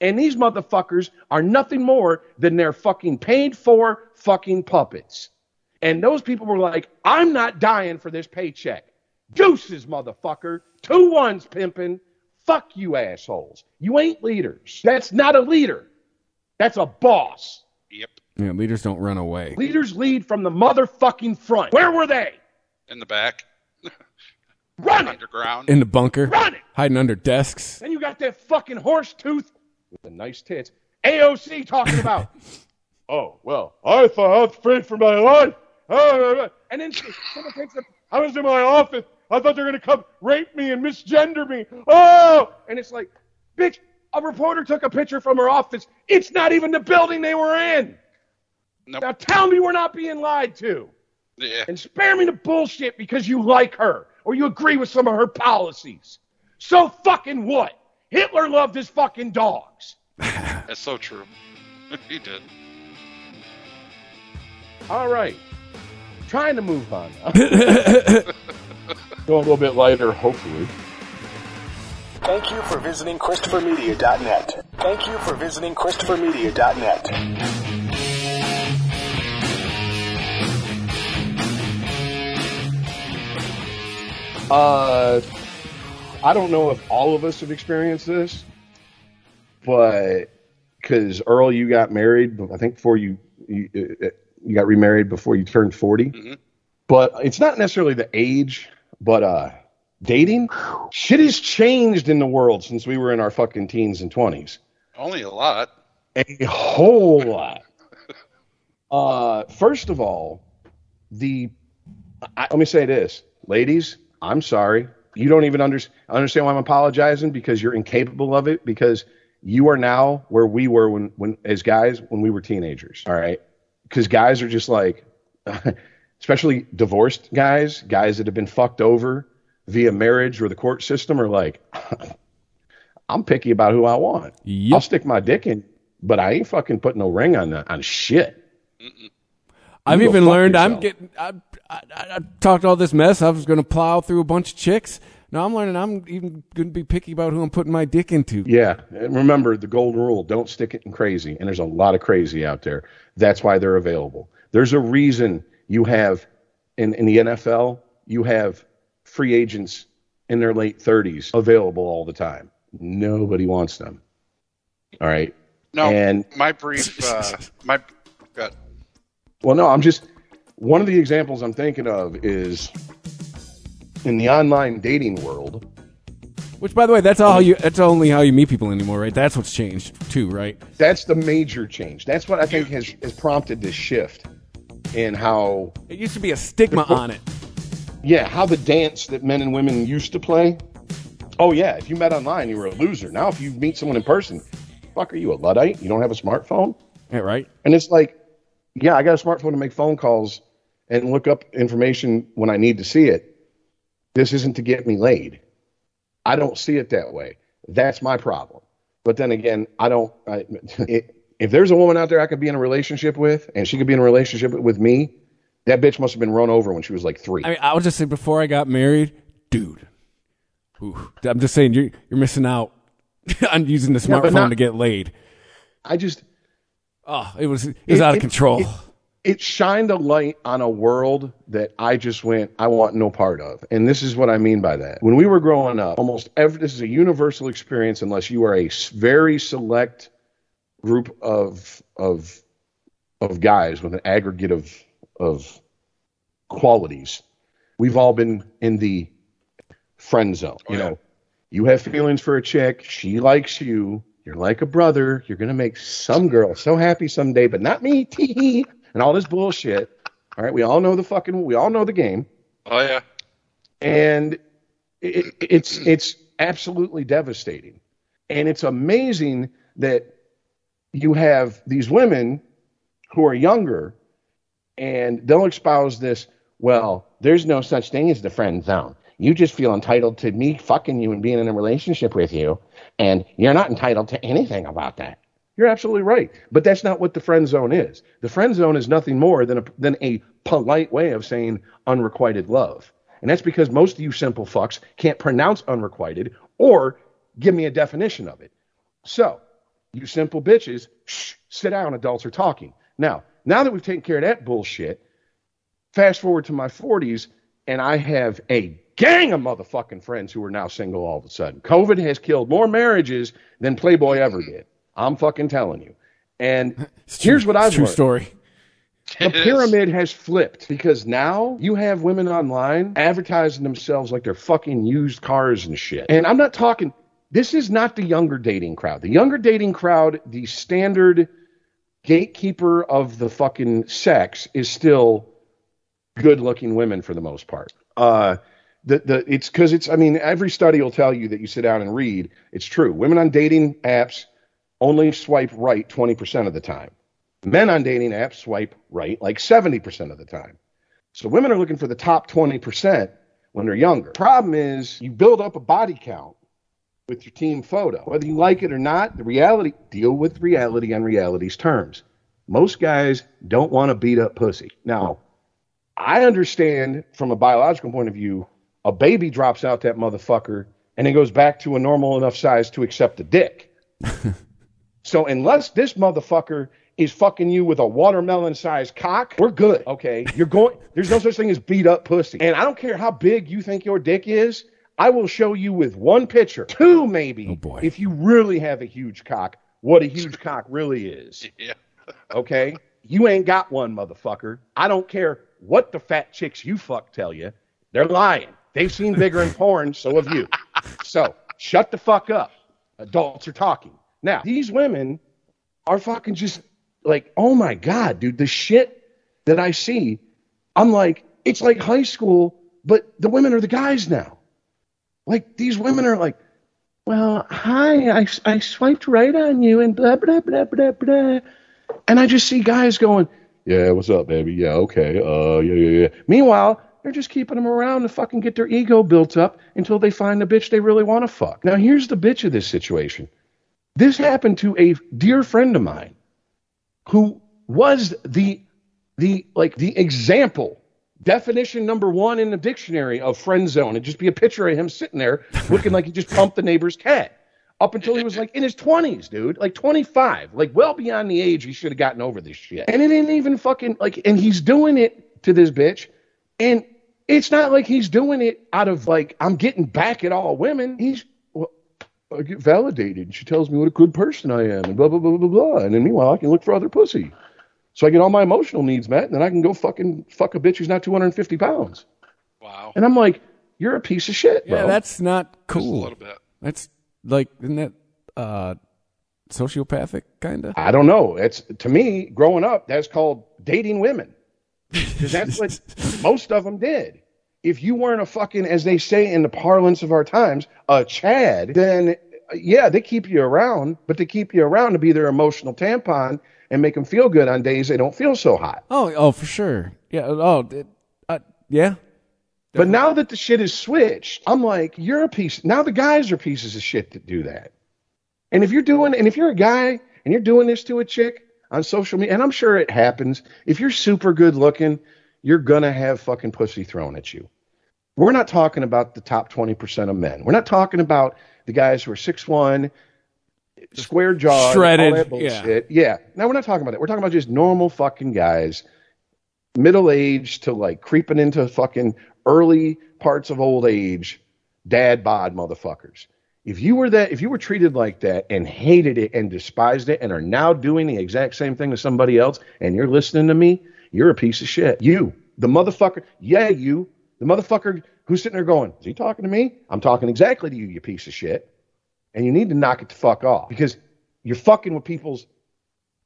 And these motherfuckers are nothing more than their fucking paid for fucking puppets. And those people were like, I'm not dying for this paycheck. Deuces, motherfucker. Two ones, pimping. Fuck you, assholes. You ain't leaders. That's not a leader. That's a boss. Yep. Yeah, leaders don't run away. Leaders lead from the motherfucking front. Where were they? In the back. Run it. Underground. In the bunker, Run it. hiding under desks. Then you got that fucking horse tooth with the nice tits. AOC talking about. oh well, I thought I was afraid for my life. Oh, and then someone takes a. I was in my office. I thought they were gonna come rape me and misgender me. Oh, and it's like, bitch. A reporter took a picture from her office. It's not even the building they were in. Nope. Now tell me we're not being lied to. Yeah. and spare me the bullshit because you like her or you agree with some of her policies. So fucking what? Hitler loved his fucking dogs. That's so true. he did. All right. Trying to move on. now. Go a little bit lighter, hopefully. Thank you for visiting ChristopherMedia.net. Thank you for visiting ChristopherMedia.net. Uh, I don't know if all of us have experienced this, but because Earl, you got married, I think before you you, uh, you got remarried before you turned 40 But it's not necessarily the age, but uh, dating. Shit has changed in the world since we were in our fucking teens and twenties. Only a lot. A whole lot. Uh, first of all, the I, let me say this, ladies. I'm sorry. You don't even under, understand why I'm apologizing because you're incapable of it because you are now where we were when, when as guys when we were teenagers. All right, because guys are just like, especially divorced guys, guys that have been fucked over via marriage or the court system are like, I'm picky about who I want. I'll stick my dick in, but I ain't fucking putting no ring on that on shit. I've even fuck learned I'm getting. I, I, I, I talked all this mess. I was going to plow through a bunch of chicks. Now I'm learning I'm even going to be picky about who I'm putting my dick into. Yeah, and remember the golden rule: don't stick it in crazy. And there's a lot of crazy out there. That's why they're available. There's a reason you have in in the NFL you have free agents in their late 30s available all the time. Nobody wants them. All right. No, And my brief, uh, my, God. Well, no, I'm just one of the examples I'm thinking of is in the online dating world. Which, by the way, that's all you. That's only how you meet people anymore, right? That's what's changed too, right? That's the major change. That's what I think has, has prompted this shift in how It used to be a stigma on it. Yeah, how the dance that men and women used to play. Oh yeah, if you met online, you were a loser. Now, if you meet someone in person, fuck, are you a luddite? You don't have a smartphone? Yeah, right. And it's like, yeah, I got a smartphone to make phone calls and look up information when I need to see it. This isn't to get me laid. I don't see it that way. That's my problem. But then again, I don't. I, it, if there's a woman out there I could be in a relationship with, and she could be in a relationship with me, that bitch must have been run over when she was like three. I mean, I would just say before I got married, dude. Ooh, I'm just saying you're you're missing out on using the Yeah, smartphone not- to get laid. I just Oh, it was it was It- out of it- control. it- it shined a light on a world that I just went, I want no part of. And this is what I mean by that. When we were growing up, almost every, this is a universal experience unless you are a very select group of, of, of guys with an aggregate of, of qualities. We've all been in the friend zone. You oh, know, you have feelings for a chick, she likes you, you're like a brother, you're gonna make some girl so happy someday, but not me, tee and all this bullshit. All right, we all know the fucking, we all know the game, Oh yeah. and it, it's it's absolutely devastating, and it's amazing that you have these women who are younger, and they'll espouse this. Well, there's no such thing as the friend zone. You just feel entitled to me fucking you and being in a relationship with you, and you're not entitled to anything about that. You're absolutely right, but that's not what the friend zone is. The friend zone is nothing more than a than a polite way of saying unrequited love, and that's because most of you simple fucks can't pronounce unrequited or give me a definition of it. So, you simple bitches, shh, sit down. Adults are talking. Now, now that we've taken care of that bullshit, fast forward to my 40s, and I have a gang of motherfucking friends who are now single all of a sudden. COVID has killed more marriages than Playboy ever did. I'm fucking telling you. And here's what I've True learned. story. The pyramid has flipped because now you have women online advertising themselves like they're fucking used cars and shit. And I'm not talking, this is not the younger dating crowd. The younger dating crowd, the standard gatekeeper of the fucking sex is still good looking women for the most part. Uh, the, the, it's because it's, I mean, every study will tell you that you sit down and read, it's true. Women on dating apps only swipe right 20% of the time. Men on dating apps swipe right like 70% of the time. So women are looking for the top 20% when they're younger. Problem is, you build up a body count with your team photo. Whether you like it or not, the reality, deal with reality on reality's terms. Most guys don't want to beat up pussy. Now, I understand from a biological point of view, a baby drops out that motherfucker and it goes back to a normal enough size to accept a dick. so unless this motherfucker is fucking you with a watermelon sized cock, we're good. Okay. You're going there's no such thing as beat up pussy. And I don't care how big you think your dick is, I will show you with one picture, two maybe, oh boy. if you really have a huge cock, what a huge cock really is. Yeah. Okay? You ain't got one, motherfucker. I don't care what the fat chicks you fuck tell you. They're lying. They've seen bigger in porn, so have you. So shut the fuck up. Adults are talking. Now, these women are fucking just like, oh my God, dude, the shit that I see, I'm like, it's like high school, but the women are the guys now. Like, these women are like, well, hi, I, I swiped right on you and blah, blah, blah, blah, blah. And I just see guys going, yeah, what's up, baby? Yeah, okay. Uh, yeah, yeah, yeah. Meanwhile, they're just keeping them around to fucking get their ego built up until they find the bitch they really want to fuck. Now, here's the bitch of this situation. This happened to a dear friend of mine who was the the like the example definition number one in the dictionary of friend zone. It'd just be a picture of him sitting there looking like he just pumped the neighbor's cat up until he was like in his 20s, dude, like 25, like well beyond the age he should have gotten over this shit. And it ain't even fucking like, and he's doing it to this bitch. And it's not like he's doing it out of like, I'm getting back at all women. He's, well, I get validated. She tells me what a good person I am and blah, blah, blah, blah, blah. And then meanwhile, I can look for other pussy. So I get all my emotional needs met and then I can go fucking fuck a bitch who's not 250 pounds. Wow. And I'm like, you're a piece of shit, bro. Yeah, that's not cool. a little bit. That's like, isn't that uh, sociopathic kind of? I don't know. It's to me, growing up, that's called dating women. 'Cause that's what most of them did. If you weren't a fucking, as they say in the parlance of our times, a Chad, then uh, yeah, they keep you around, but they keep you around to be their emotional tampon and make them feel good on days they don't feel so hot. Oh, oh, for sure. Yeah. Oh, it, uh, yeah. But now that the shit is switched, I'm like, you're a piece. Now the guys are pieces of shit that do that. And if you're doing, and if you're a guy and you're doing this to a chick on social media, and I'm sure it happens, if you're super good looking, you're gonna have fucking pussy thrown at you. We're not talking about the top 20% of men. We're not talking about the guys who are 6'1, square jawed, Shredded, all that bullshit. Yeah. Now we're not talking about that. We're talking about just normal fucking guys middle age to like creeping into fucking early parts of old age, dad bod motherfuckers. If you were that, if you were treated like that and hated it and despised it and are now doing the exact same thing to somebody else and you're listening to me, you're a piece of shit. You, the motherfucker, yeah, you, the motherfucker who's sitting there going, is he talking to me? I'm talking exactly to you, you piece of shit. And you need to knock it the fuck off because you're fucking with people's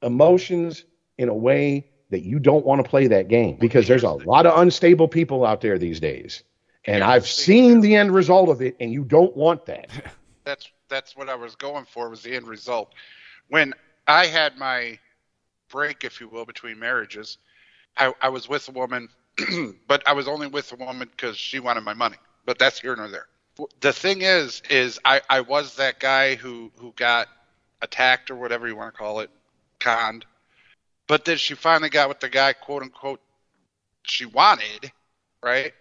emotions in a way that you don't want to play that game because there's a lot of unstable people out there these days. And I've seen the end result of it, and you don't want that. That's that's what I was going for was the end result. When I had my break, if you will, between marriages, I, I was with a woman, but I was only with a woman because she wanted my money. But that's here nor there. The thing is, is I, I was that guy who who got attacked or whatever you want to call it, conned. But then she finally got with the guy, quote unquote, she wanted, right?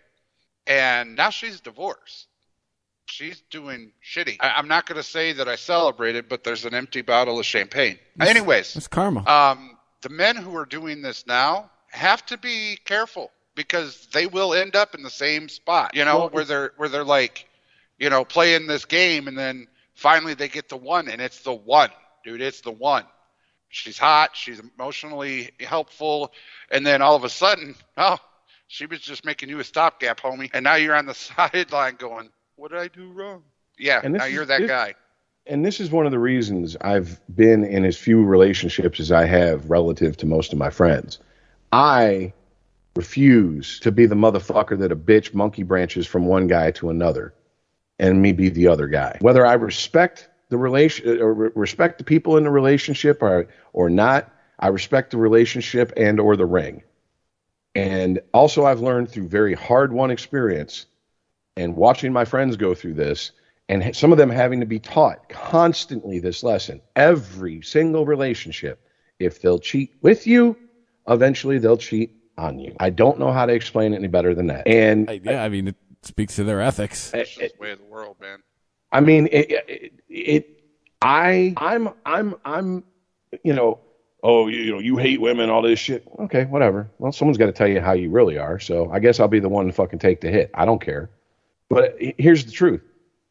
And now she's divorced. She's doing shitty. I, I'm not going to say that I celebrated, but there's an empty bottle of champagne. Anyways, It's karma. um, the men who are doing this now have to be careful because they will end up in the same spot. You know, Well, where they're where they're like, you know, playing this game and then finally they get the one and it's the one, dude. It's the one. She's hot. She's emotionally helpful, and then all of a sudden, oh, she was just making you a stopgap, homie, and now you're on the sideline going, "What did I do wrong?" Yeah, And now is- you're that this- guy. and this is one of the reasons I've been in as few relationships as I have relative to most of my friends. I refuse to be the motherfucker that a bitch monkey branches from one guy to another and me be the other guy. Whether I respect the relation or re- respect the people in the relationship or or not, I respect the relationship and or the ring. And also I've learned through very hard won experience and watching my friends go through this and some of them having to be taught constantly this lesson every single relationship if they'll cheat with you eventually they'll cheat on you i don't know how to explain it any better than that and yeah, I mean, it speaks to their ethics. It's just the way of the world, man. I mean, it, it, it, I, I'm, I'm, I'm, you know, oh, you, you know, you hate women, all this shit. Okay, whatever. Well, someone's got to tell you how you really are. So I guess I'll be the one to fucking take the hit. I don't care. But here's the truth.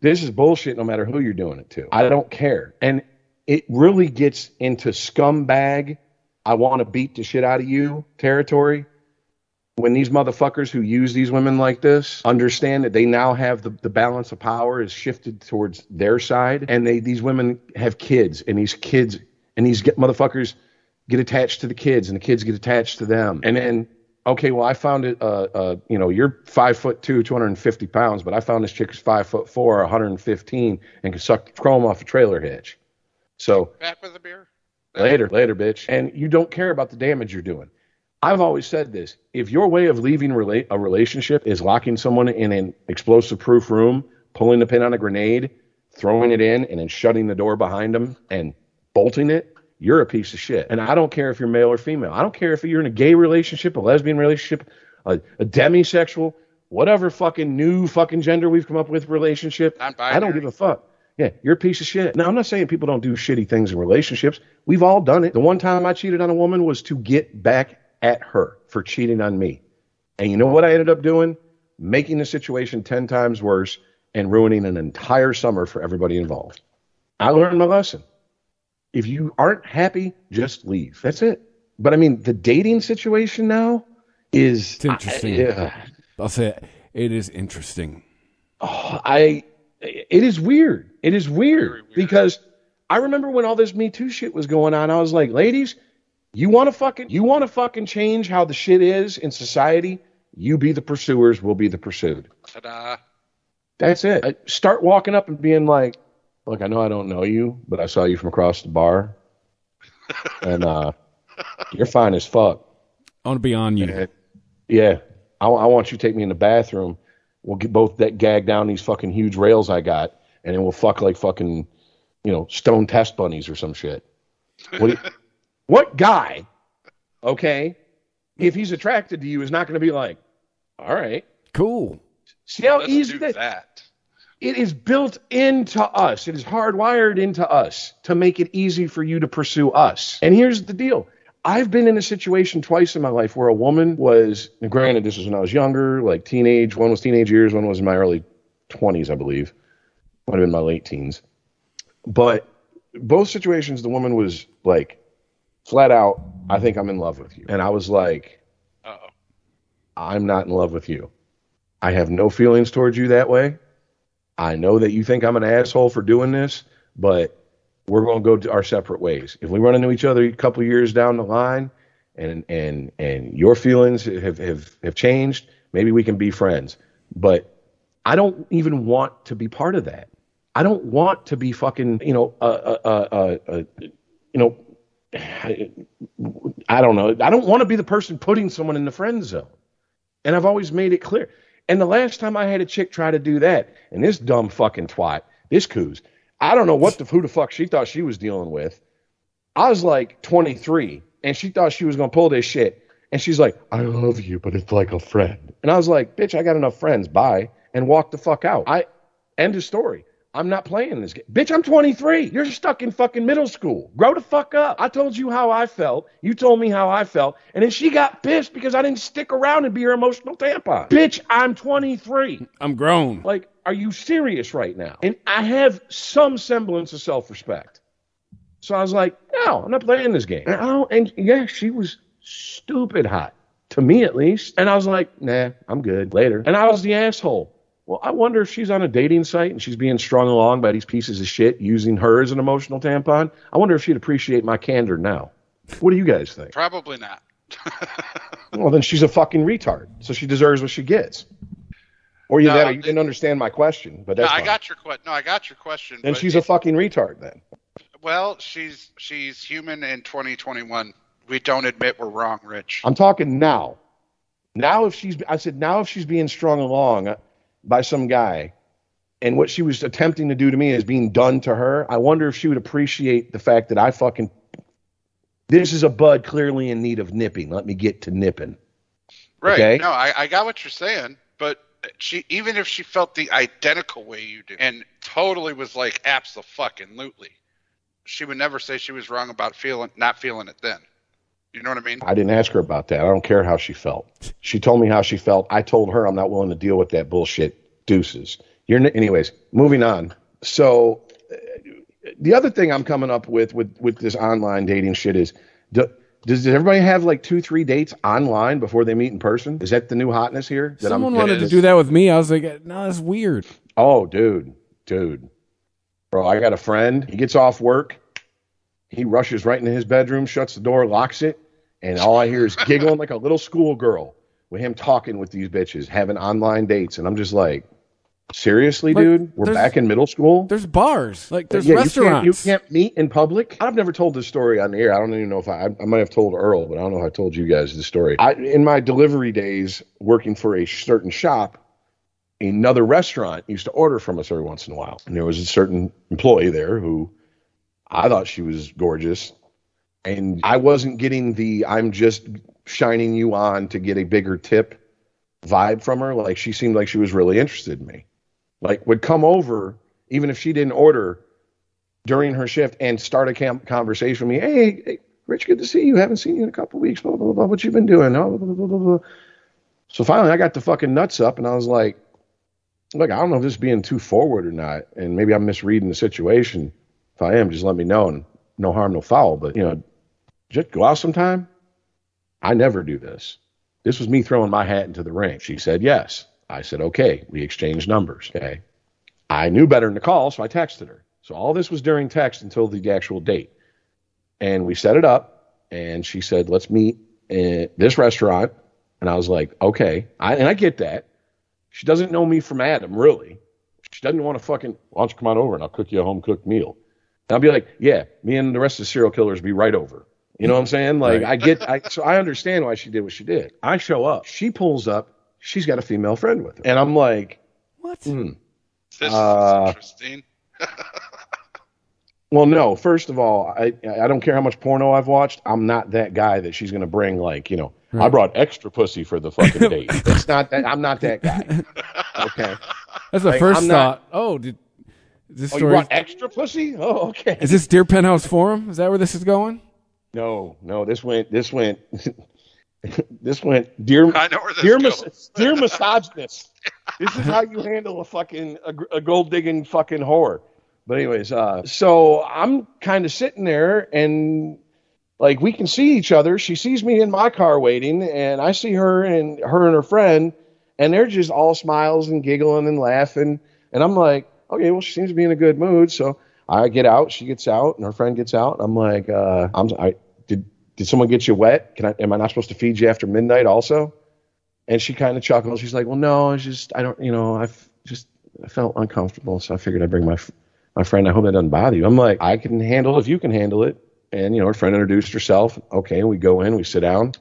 This is bullshit no matter who you're doing it to. I don't care. And it really gets into scumbag, I want to beat the shit out of you territory when these motherfuckers who use these women like this understand that they now have the, the balance of power is shifted towards their side and they these women have kids and these kids and these get motherfuckers get attached to the kids and the kids get attached to them and then okay well i found it uh, uh you know you're five foot two 250 pounds but i found this chick is five foot four 115 and can suck the chrome off a trailer hitch so Back with a beer. Later, later, bitch. And you don't care about the damage you're doing. I've always said this. If your way of leaving rela- a relationship is locking someone in an explosive proof room, pulling the pin on a grenade, throwing it in, and then shutting the door behind them and bolting it, you're a piece of shit. And I don't care if you're male or female. I don't care if you're in a gay relationship, a lesbian relationship, a, a demisexual, whatever fucking new fucking gender we've come up with relationship. I don't give a fuck. Yeah, you're a piece of shit. Now, I'm not saying people don't do shitty things in relationships. We've all done it. The one time I cheated on a woman was to get back at her for cheating on me. And you know what I ended up doing? Making the situation 10 times worse and ruining an entire summer for everybody involved. I learned my lesson. If you aren't happy, just leave. That's it. But I mean, the dating situation now is It's interesting. I, yeah. I'll say it. It is interesting. Oh, I it is weird. It is weird, because I remember when all this Me Too shit was going on. I was like, ladies, you want to fucking you want to fucking change how the shit is in society. You be the pursuers, we'll be the pursued. Ta-da. That's it. I- Start walking up and being like, look, I know I don't know you, but I saw you from across the bar, and uh, you're fine as fuck. I want to be on you. Yeah, I, I want you to take me in the bathroom. We'll get both that gag down these fucking huge rails I got, and then we'll fuck like fucking, you know, stone test bunnies or some shit. What? do you- what guy? Okay, if he's attracted to you, is not going to be like, all right, cool. See how easy that, that. It is built into us. It is hardwired into us to make it easy for you to pursue us. And here's the deal. I've been in a situation twice in my life where a woman was, granted, this was when I was younger, like teenage. One was teenage years, one was in my early 20s, I believe. Might have been my late teens. But both situations, the woman was like, flat out, I think I'm in love with you. And I was like, Uh-oh. I'm not in love with you. I have no feelings towards you that way. I know that you think I'm an asshole for doing this, but we're going to go to our separate ways. If we run into each other a couple years down the line and and and your feelings have have have changed, maybe we can be friends. But I don't even want to be part of that. I don't want to be fucking, you know, uh, uh, uh, you know, I don't know. I don't want to be the person putting someone in the friend zone. And I've always made it clear. And the last time I had a chick try to do that, and this dumb fucking twat, this coos, I don't know what the who the fuck she thought she was dealing with. I was like 23, and she thought she was gonna pull this shit. And she's like, I love you, but it's like a friend. And I was like, bitch, I got enough friends. Bye. And walk the fuck out. I end of story. I'm not playing this game. Bitch, I'm 23. You're stuck in fucking middle school. Grow the fuck up. I told you how I felt. You told me how I felt. And then she got pissed because I didn't stick around and be her emotional tampon. Bitch, I'm 23. I'm grown. Like, are you serious right now? And I have some semblance of self respect. So I was like, no, I'm not playing this game. And, I don't, and yeah, she was stupid hot. To me, at least. And I was like, nah, I'm good. Later. And I was the asshole. Well, I wonder if she's on a dating site and she's being strung along by these pieces of shit using her as an emotional tampon. I wonder if she'd appreciate my candor now. What do you guys think? Probably not. Well, then she's a fucking retard, so she deserves what she gets. Or you No, that you didn't understand my question, but No, I got your question. No, I got your question. Then she's a fucking retard. Then Well, she's she's human in 2021. We don't admit we're wrong, Rich. I'm talking now. Now, if she's, I said, now if she's being strung along by some guy, and what she was attempting to do to me is being done to her, I wonder if she would appreciate the fact that I fucking. This is a bud clearly in need of nipping. Let me get to nipping. Right. Okay. No, I, I got what you're saying, but she even if she felt the identical way you do and totally was like absolutely, she would never say she was wrong about feeling not feeling it then. You know what I mean? I didn't ask her about that. I don't care how she felt. She told me how she felt. I told her I'm not willing to deal with that bullshit. Deuces. You're n- anyways. Moving on. So uh, the other thing I'm coming up with with with this online dating shit is, do, does everybody have like two three dates online before they meet in person? Is that the new hotness here? That Someone I'm. Someone wanted to do that with me. I was like, no, that's weird. Oh, dude, dude, bro, I got a friend. He gets off work. He rushes right into his bedroom, shuts the door, locks it, and all I hear is giggling like a little schoolgirl with him talking with these bitches, having online dates, and I'm just like, seriously, Like, dude, we're back in middle school. There's bars. Like there's Yeah, restaurants. You can't, you can't meet in public. I've never told this story on the air. I don't even know if I, I might have told Earl, but I don't know if I told you guys the story. I, in my delivery days, working for a certain shop, another restaurant used to order from us every once in a while, and there was a certain employee there who I thought she was gorgeous, and I wasn't getting the "I'm just shining you on to get a bigger tip" vibe from her. Like she seemed like she was really interested in me like would come over even if she didn't order during her shift and start a cam- conversation with me. Hey, hey, Rich, good to see you. Haven't seen you in a couple weeks. Blah, blah, blah. What you been doing? Oh, blah, blah, blah, blah. So finally, I got the fucking nuts up, and I was like, "Look, I don't know if this is being too forward or not, and maybe I'm misreading the situation. If I am, just let me know, and no harm, no foul. But you know, just go out sometime. I never do this. This was me throwing my hat into the ring. She said yes. I said, okay. We exchanged numbers. Okay. I knew better than to call, so I texted her. So all this was during text until the actual date. And we set it up, and she said, let's meet at this restaurant. And I was like, okay. I, and I get that. She doesn't know me from Adam, really. She doesn't want to fucking, why don't you come on over and I'll cook you a home cooked meal. And I'll be like, yeah, me and the rest of the serial killers be right over. You know what I'm saying? Like, Right. I get, I, so I understand why she did what she did. I show up. She pulls up. She's got a female friend with her. And I'm like, what? Hmm. This Uh, is interesting. Well, no. First of all, I I don't care how much porno I've watched. I'm not that guy that she's gonna bring like you know. I brought extra pussy for the fucking date. It's not that. I'm not that guy. Okay. That's the Like, first I'm not- thought. Oh, did is this Oh, you story? extra pussy? Oh, okay. Is this Dear Penthouse Forum? Is that where this is going? No, no, this went, this went, this went, dear, I know where this dear, mis- dear misogynist. this is how you handle a fucking a, a gold digging fucking whore. But anyways, uh, so I'm kind of sitting there and like we can see each other. She sees me in my car waiting, and I see her and her and her friend, and they're just all smiles and giggling and laughing. And I'm like, okay, well, she seems to be in a good mood. So I get out, she gets out, and her friend gets out. I'm like, uh, I'm, I did someone get you wet? Can I? Am I not supposed to feed you after midnight also? And she kind of chuckles. She's like, well, no, it's just I don't, you know, I've just I felt uncomfortable, so I figured I'd bring my my friend. I hope that doesn't bother you. I'm like, I can handle it if you can handle it. And you know, her friend introduced herself. Okay, we go in, we sit down.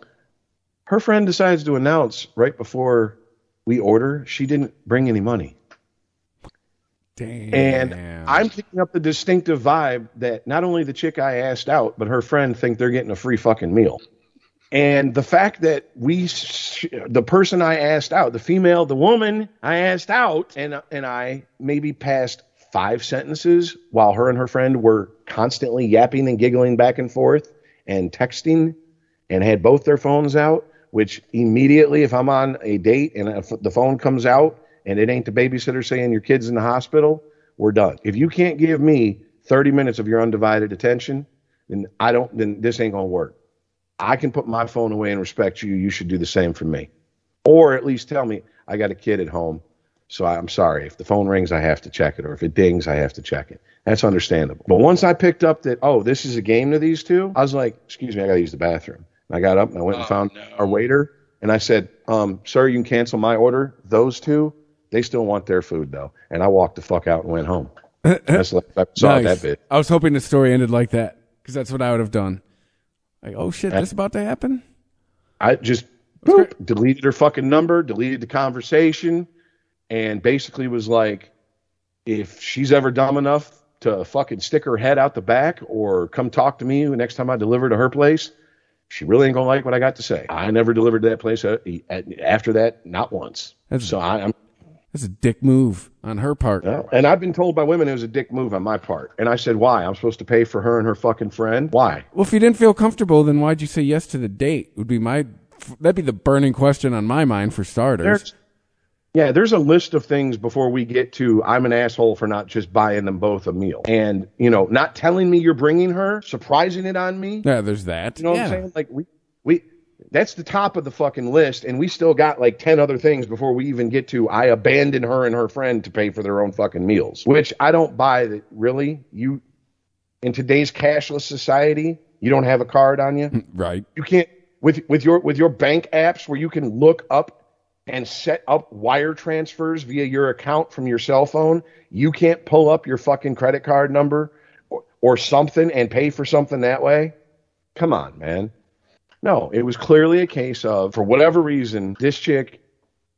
Her friend decides to announce right before we order, she didn't bring any money. Damn. And I'm picking up the distinctive vibe that not only the chick I asked out, but her friend think they're getting a free fucking meal. And the fact that we, sh- the person I asked out, the female, the woman I asked out, and and I maybe passed five sentences while her and her friend were constantly yapping and giggling back and forth and texting, and had both their phones out. Which immediately, if I'm on a date and the phone comes out and it ain't the babysitter saying your kid's in the hospital, we're done. If you can't give me 30 minutes of your undivided attention, then I don't. Then this ain't gonna work. I can put my phone away and respect you. You should do the same for me. Or at least tell me, I got a kid at home. So I'm sorry. If the phone rings, I have to check it. Or if it dings, I have to check it. That's understandable. But once I picked up that, oh, this is a game to these two, I was like, excuse me, I got to use the bathroom. And I got up and I went and found our waiter. And I said, um, sir, you can cancel my order. Those two, they still want their food, though. And I walked the fuck out and went home. That's like, I saw Nice. that bit. I was hoping the story ended like that because that's what I would have done. Like, oh shit, this about to happen? I just boop, deleted her fucking number, deleted the conversation, and basically was like, if she's ever dumb enough to fucking stick her head out the back or come talk to me the next time I deliver to her place, she really ain't gonna like what I got to say. I never delivered to that place uh, after that, not once. That's- so I, I'm That's a dick move on her part. and I've been told by women it was a dick move on my part. And I said, why? I'm supposed to pay for her and her fucking friend? Why? Well, if you didn't feel comfortable, then why'd you say yes to the date? Would be my that'd be the burning question on my mind for starters. There's, yeah, there's a list of things before we get to I'm an asshole for not just buying them both a meal. And, you know, not telling me you're bringing her, surprising it on me. yeah, there's that. You know what. I'm saying? Like, we, we, that's the top of the fucking list. And we still got like 10 other things before we even get to I abandon her and her friend to pay for their own fucking meals, which I don't buy that really. You, in today's cashless society, you don't have a card on you. Right. You can't with with your with your bank apps where you can look up and set up wire transfers via your account from your cell phone. You can't pull up your fucking credit card number or, or something and pay for something that way. Come on, man. No, it was clearly a case of for whatever reason this chick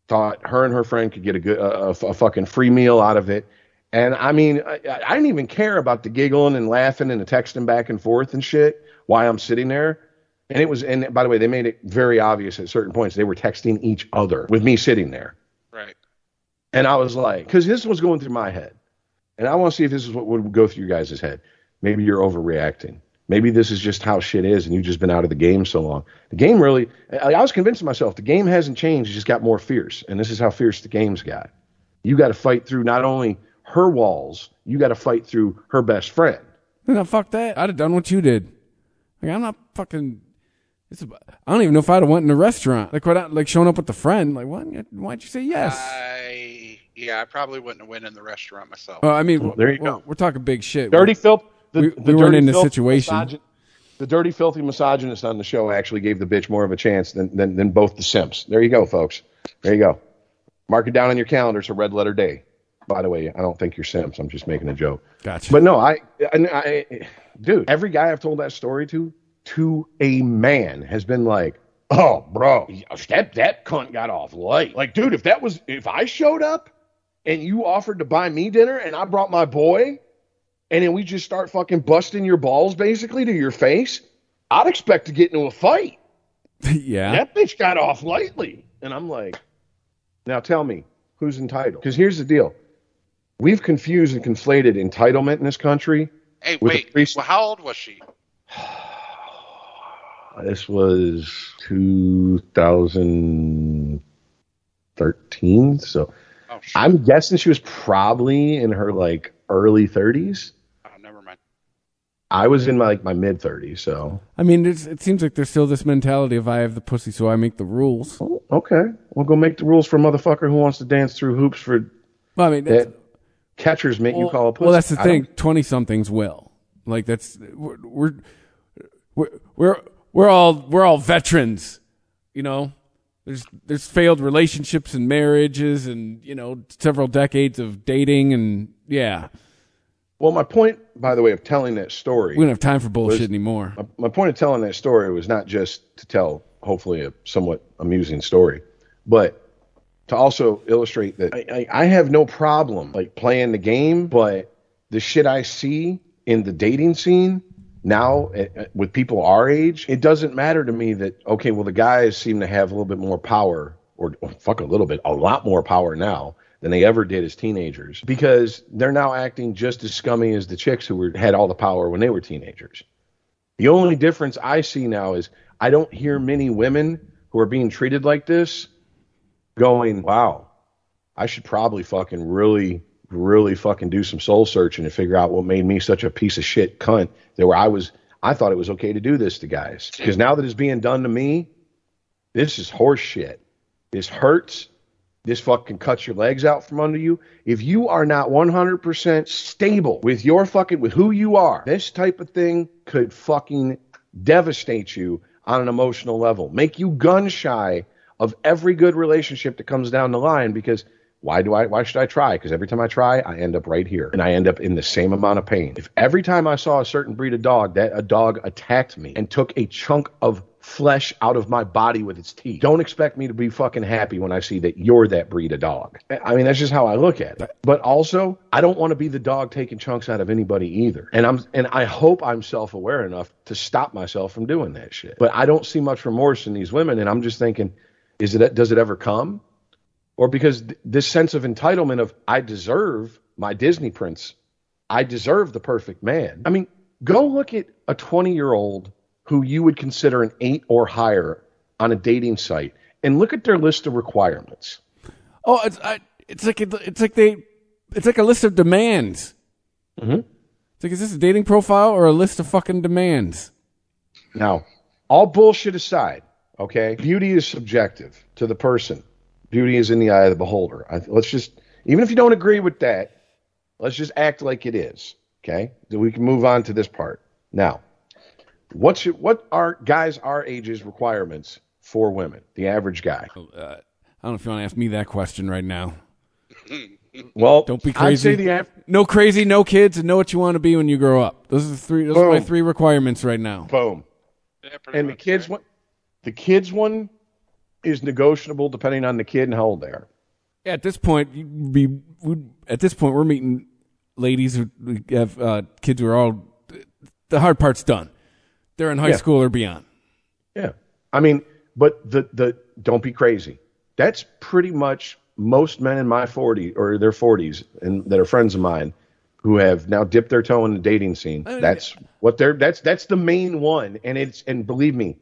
thought her and her friend could get a good a, a, fucking free meal out of it. And I mean, I, I didn't even care about the giggling and laughing and the texting back and forth and shit while I'm sitting there. And it was, and by the way, they made it very obvious at certain points they were texting each other with me sitting there. Right. And I was like, because this was going through my head. And I want to see if this is what would go through your guys' head. Maybe you're overreacting. Maybe this is just how shit is and you've just been out of the game so long. The game really, I I was convincing myself the game hasn't changed, it just got more fierce. And this is how fierce the game's got. You got to fight through not only her walls, you got to fight through her best friend. No, fuck that. I'd have done what you did. Like I'm not fucking. It's a, I don't even know if I'd have went in a restaurant. Like what? Like showing up with a friend. Like what? Why'd you say yes? I yeah, I probably wouldn't have went in the restaurant myself. well, I mean, there you we're, go. We're talking big shit. Dirty filth. The, we, the we weren't dirty, in the filthy situation. misogyn- the dirty, filthy misogynist on the show actually gave the bitch more of a chance than, than, than both the simps. There you go, folks. There you go. Mark it down on your calendar. It's a red letter day. By the way, I don't think you're simps. I'm just making a joke. Gotcha. But no, I, I, I, dude, every guy I've told that story to, to a man, has been like, "Oh, bro, that that cunt got off light." Like, dude, if that was, if I showed up and you offered to buy me dinner and I brought my boy, and then we just start fucking busting your balls basically to your face, I'd expect to get into a fight. yeah. That bitch got off lightly, and I'm like, now tell me who's entitled? Because here's the deal. We've confused and conflated entitlement in this country Hey, wait. appreci- Well, how old was she? This was 2013, so Oh, I'm guessing she was probably in her like early 30s. Oh. I was in my like my mid 30s, so I mean, it's, it seems like there's still this mentality of I have the pussy, so I make the rules. Oh, okay, we'll go make the rules for a motherfucker who wants to dance through hoops for Well, I mean, that catchers make you call a pussy. well, that's the I thing. Twenty somethings will. Like that's we're we're we're we're, we're all we're all veterans. You know, there's there's failed relationships and marriages, and you know several decades of dating, and yeah, Well, my point, by the way, of telling that story, we don't have time for bullshit was- anymore. My, my point of telling that story was not just to tell, hopefully, a somewhat amusing story, but to also illustrate that I, I, I have no problem like playing the game, but the shit I see in the dating scene now eh, eh, with people our age, it doesn't matter to me that okay, well the guys seem to have a little bit more power, or oh, fuck a little bit, a lot more power now than they ever did as teenagers because they're now acting just as scummy as the chicks who were had all the power when they were teenagers. The only difference I see now is I don't hear many women who are being treated like this going, wow, I should probably fucking really, really fucking do some soul searching and figure out what made me such a piece of shit cunt that where I was, I thought it was okay to do this to guys. Because now that it's being done to me, this is horse shit. This hurts. This fucking cuts your legs out from under you. If you are not 100% stable with your fucking, with who you are, this type of thing could fucking devastate you on an emotional level, make you gun shy of every good relationship that comes down the line because why do I why should I try? Because every time I try, I end up right here and I end up in the same amount of pain. If every time I saw a certain breed of dog that a dog attacked me and took a chunk of flesh out of my body with its teeth, don't expect me to be fucking happy when I see that you're that breed of dog. I mean, that's just how I look at it. But also, I don't want to be the dog taking chunks out of anybody either. And I'm and I hope I'm self-aware enough to stop myself from doing that shit. But I don't see much remorse in these women and I'm just thinking is it does it ever come? Or because th- this sense of entitlement of I deserve my Disney prince. I deserve the perfect man. I mean, go look at a 20-year-old who you would consider an 8 or higher on a dating site and look at their list of requirements. Oh, it's I, it's like it's like they it's like a list of demands. Mm-hmm. It's like is this a dating profile or a list of fucking demands? Now, all bullshit aside, okay? Beauty is subjective to the person. Beauty is in the eye of the beholder. I, let's just, even if you don't agree with that, let's just act like it is, okay? Then we can move on to this part. Now, what's your, what are guys our age's requirements for women? The average guy. Uh, I don't know if you want to ask me that question right now. Well, Don't be I'd crazy. say the av- no crazy, no kids, and know what you want to be when you grow up. Those are the three. Those are my three requirements right now. Boom. and the kids one, the kids one is negotiable depending on the kid and how old they are. Yeah, at this point, you'd be would at this point we're meeting ladies who have uh, kids who are all the hard part's done. They're in high Yeah. school or beyond. Yeah. I mean, but the the don't be crazy. That's pretty much most men in my 40 or their 40s and that are friends of mine who have now dipped their toe in the dating scene. That's what they're that's that's the main one and it's and believe me,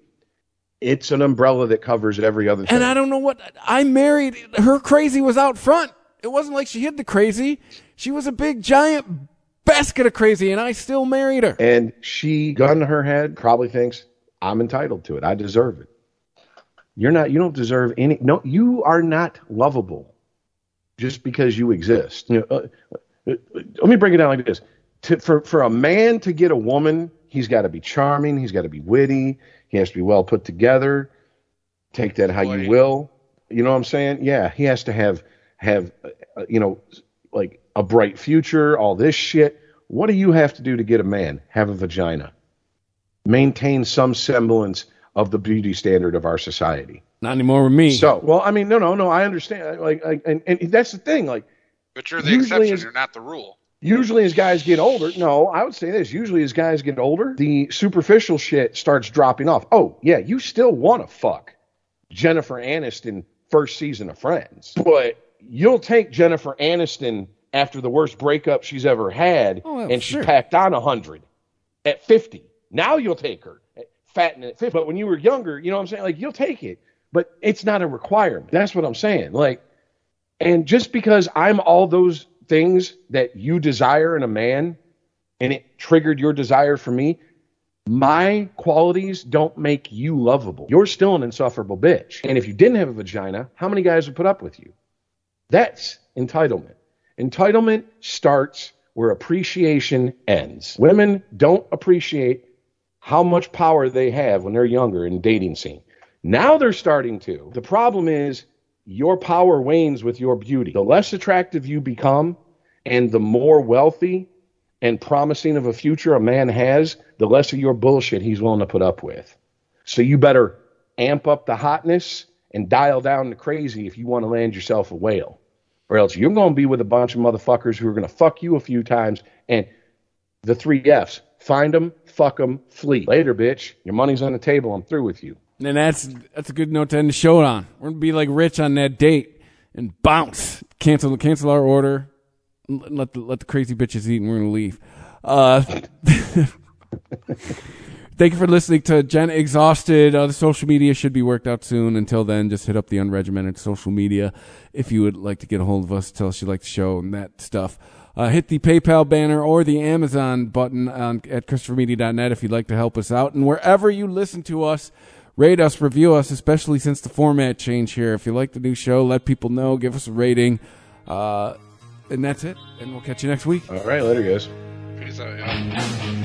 it's an umbrella that covers every other thing. And I don't know what I married. Her crazy was out front. It wasn't like she hid the crazy. She was a big giant basket of crazy, and I still married her. And she, gun to her head, probably thinks I'm entitled to it. I deserve it. You're not. You don't deserve any. No, you are not lovable just because you exist. You know, uh, uh, let me break it down like this: to, for for a man to get a woman, he's got to be charming. He's got to be witty. He has to be well put together. Take that how you will. You know what I'm saying? Yeah, he has to have have uh, you know like a bright future. All this shit. What do you have to do to get a man? Have a vagina. Maintain some semblance of the beauty standard of our society. Not anymore with me. So, well, I mean, no, no, no. I understand. Like, like and, and that's the thing. Like, But you're the Usually exception. is- You're not the rule. usually as guys get older, no, I would say this. Usually as guys get older, the superficial shit starts dropping off. Oh, yeah, you still want to fuck Jennifer Aniston first season of Friends, but you'll take Jennifer Aniston after the worst breakup she's ever had, Oh, and she sure. packed on a hundred at fifty. Now you'll take her. At fattening at 50. But when you were younger, you know what I'm saying? Like, you'll take it, but it's not a requirement. That's what I'm saying. Like, and just because I'm all those things that you desire in a man and it triggered your desire for me, my qualities don't make you lovable. You're still an insufferable bitch. And if you didn't have a vagina, how many guys would put up with you? That's entitlement. Entitlement starts where appreciation ends. Women don't appreciate how much power they have when they're younger in dating scene. Now they're starting to. The problem is your power wanes with your beauty. The less attractive you become and the more wealthy and promising of a future a man has, the less of your bullshit he's willing to put up with. So you better amp up the hotness and dial down the crazy if you want to land yourself a whale. Or else you're going to be with a bunch of motherfuckers who are going to fuck you a few times. And the three F's find them, fuck them, flee. Later, bitch. Your money's on the table. I'm through with you. And that's that's a good note to end the show on. We're gonna be like rich on that date and bounce. Cancel cancel our order. Let the let the crazy bitches eat, and we're gonna leave. Uh, thank you for listening to Jen Exhausted. Uh, the social media should be worked out soon. Until then, just hit up the unregimented social media if you would like to get a hold of us. Tell us you like the show and that stuff. Uh, hit the PayPal banner or the Amazon button on, at ChristopherMedia.net if you'd like to help us out. And wherever you listen to us, rate us, review us, especially since the format change here. If you like the new show, let people know, give us a rating. Uh, and that's it. And we'll catch you next week. All right, later, guys. Peace out, yeah.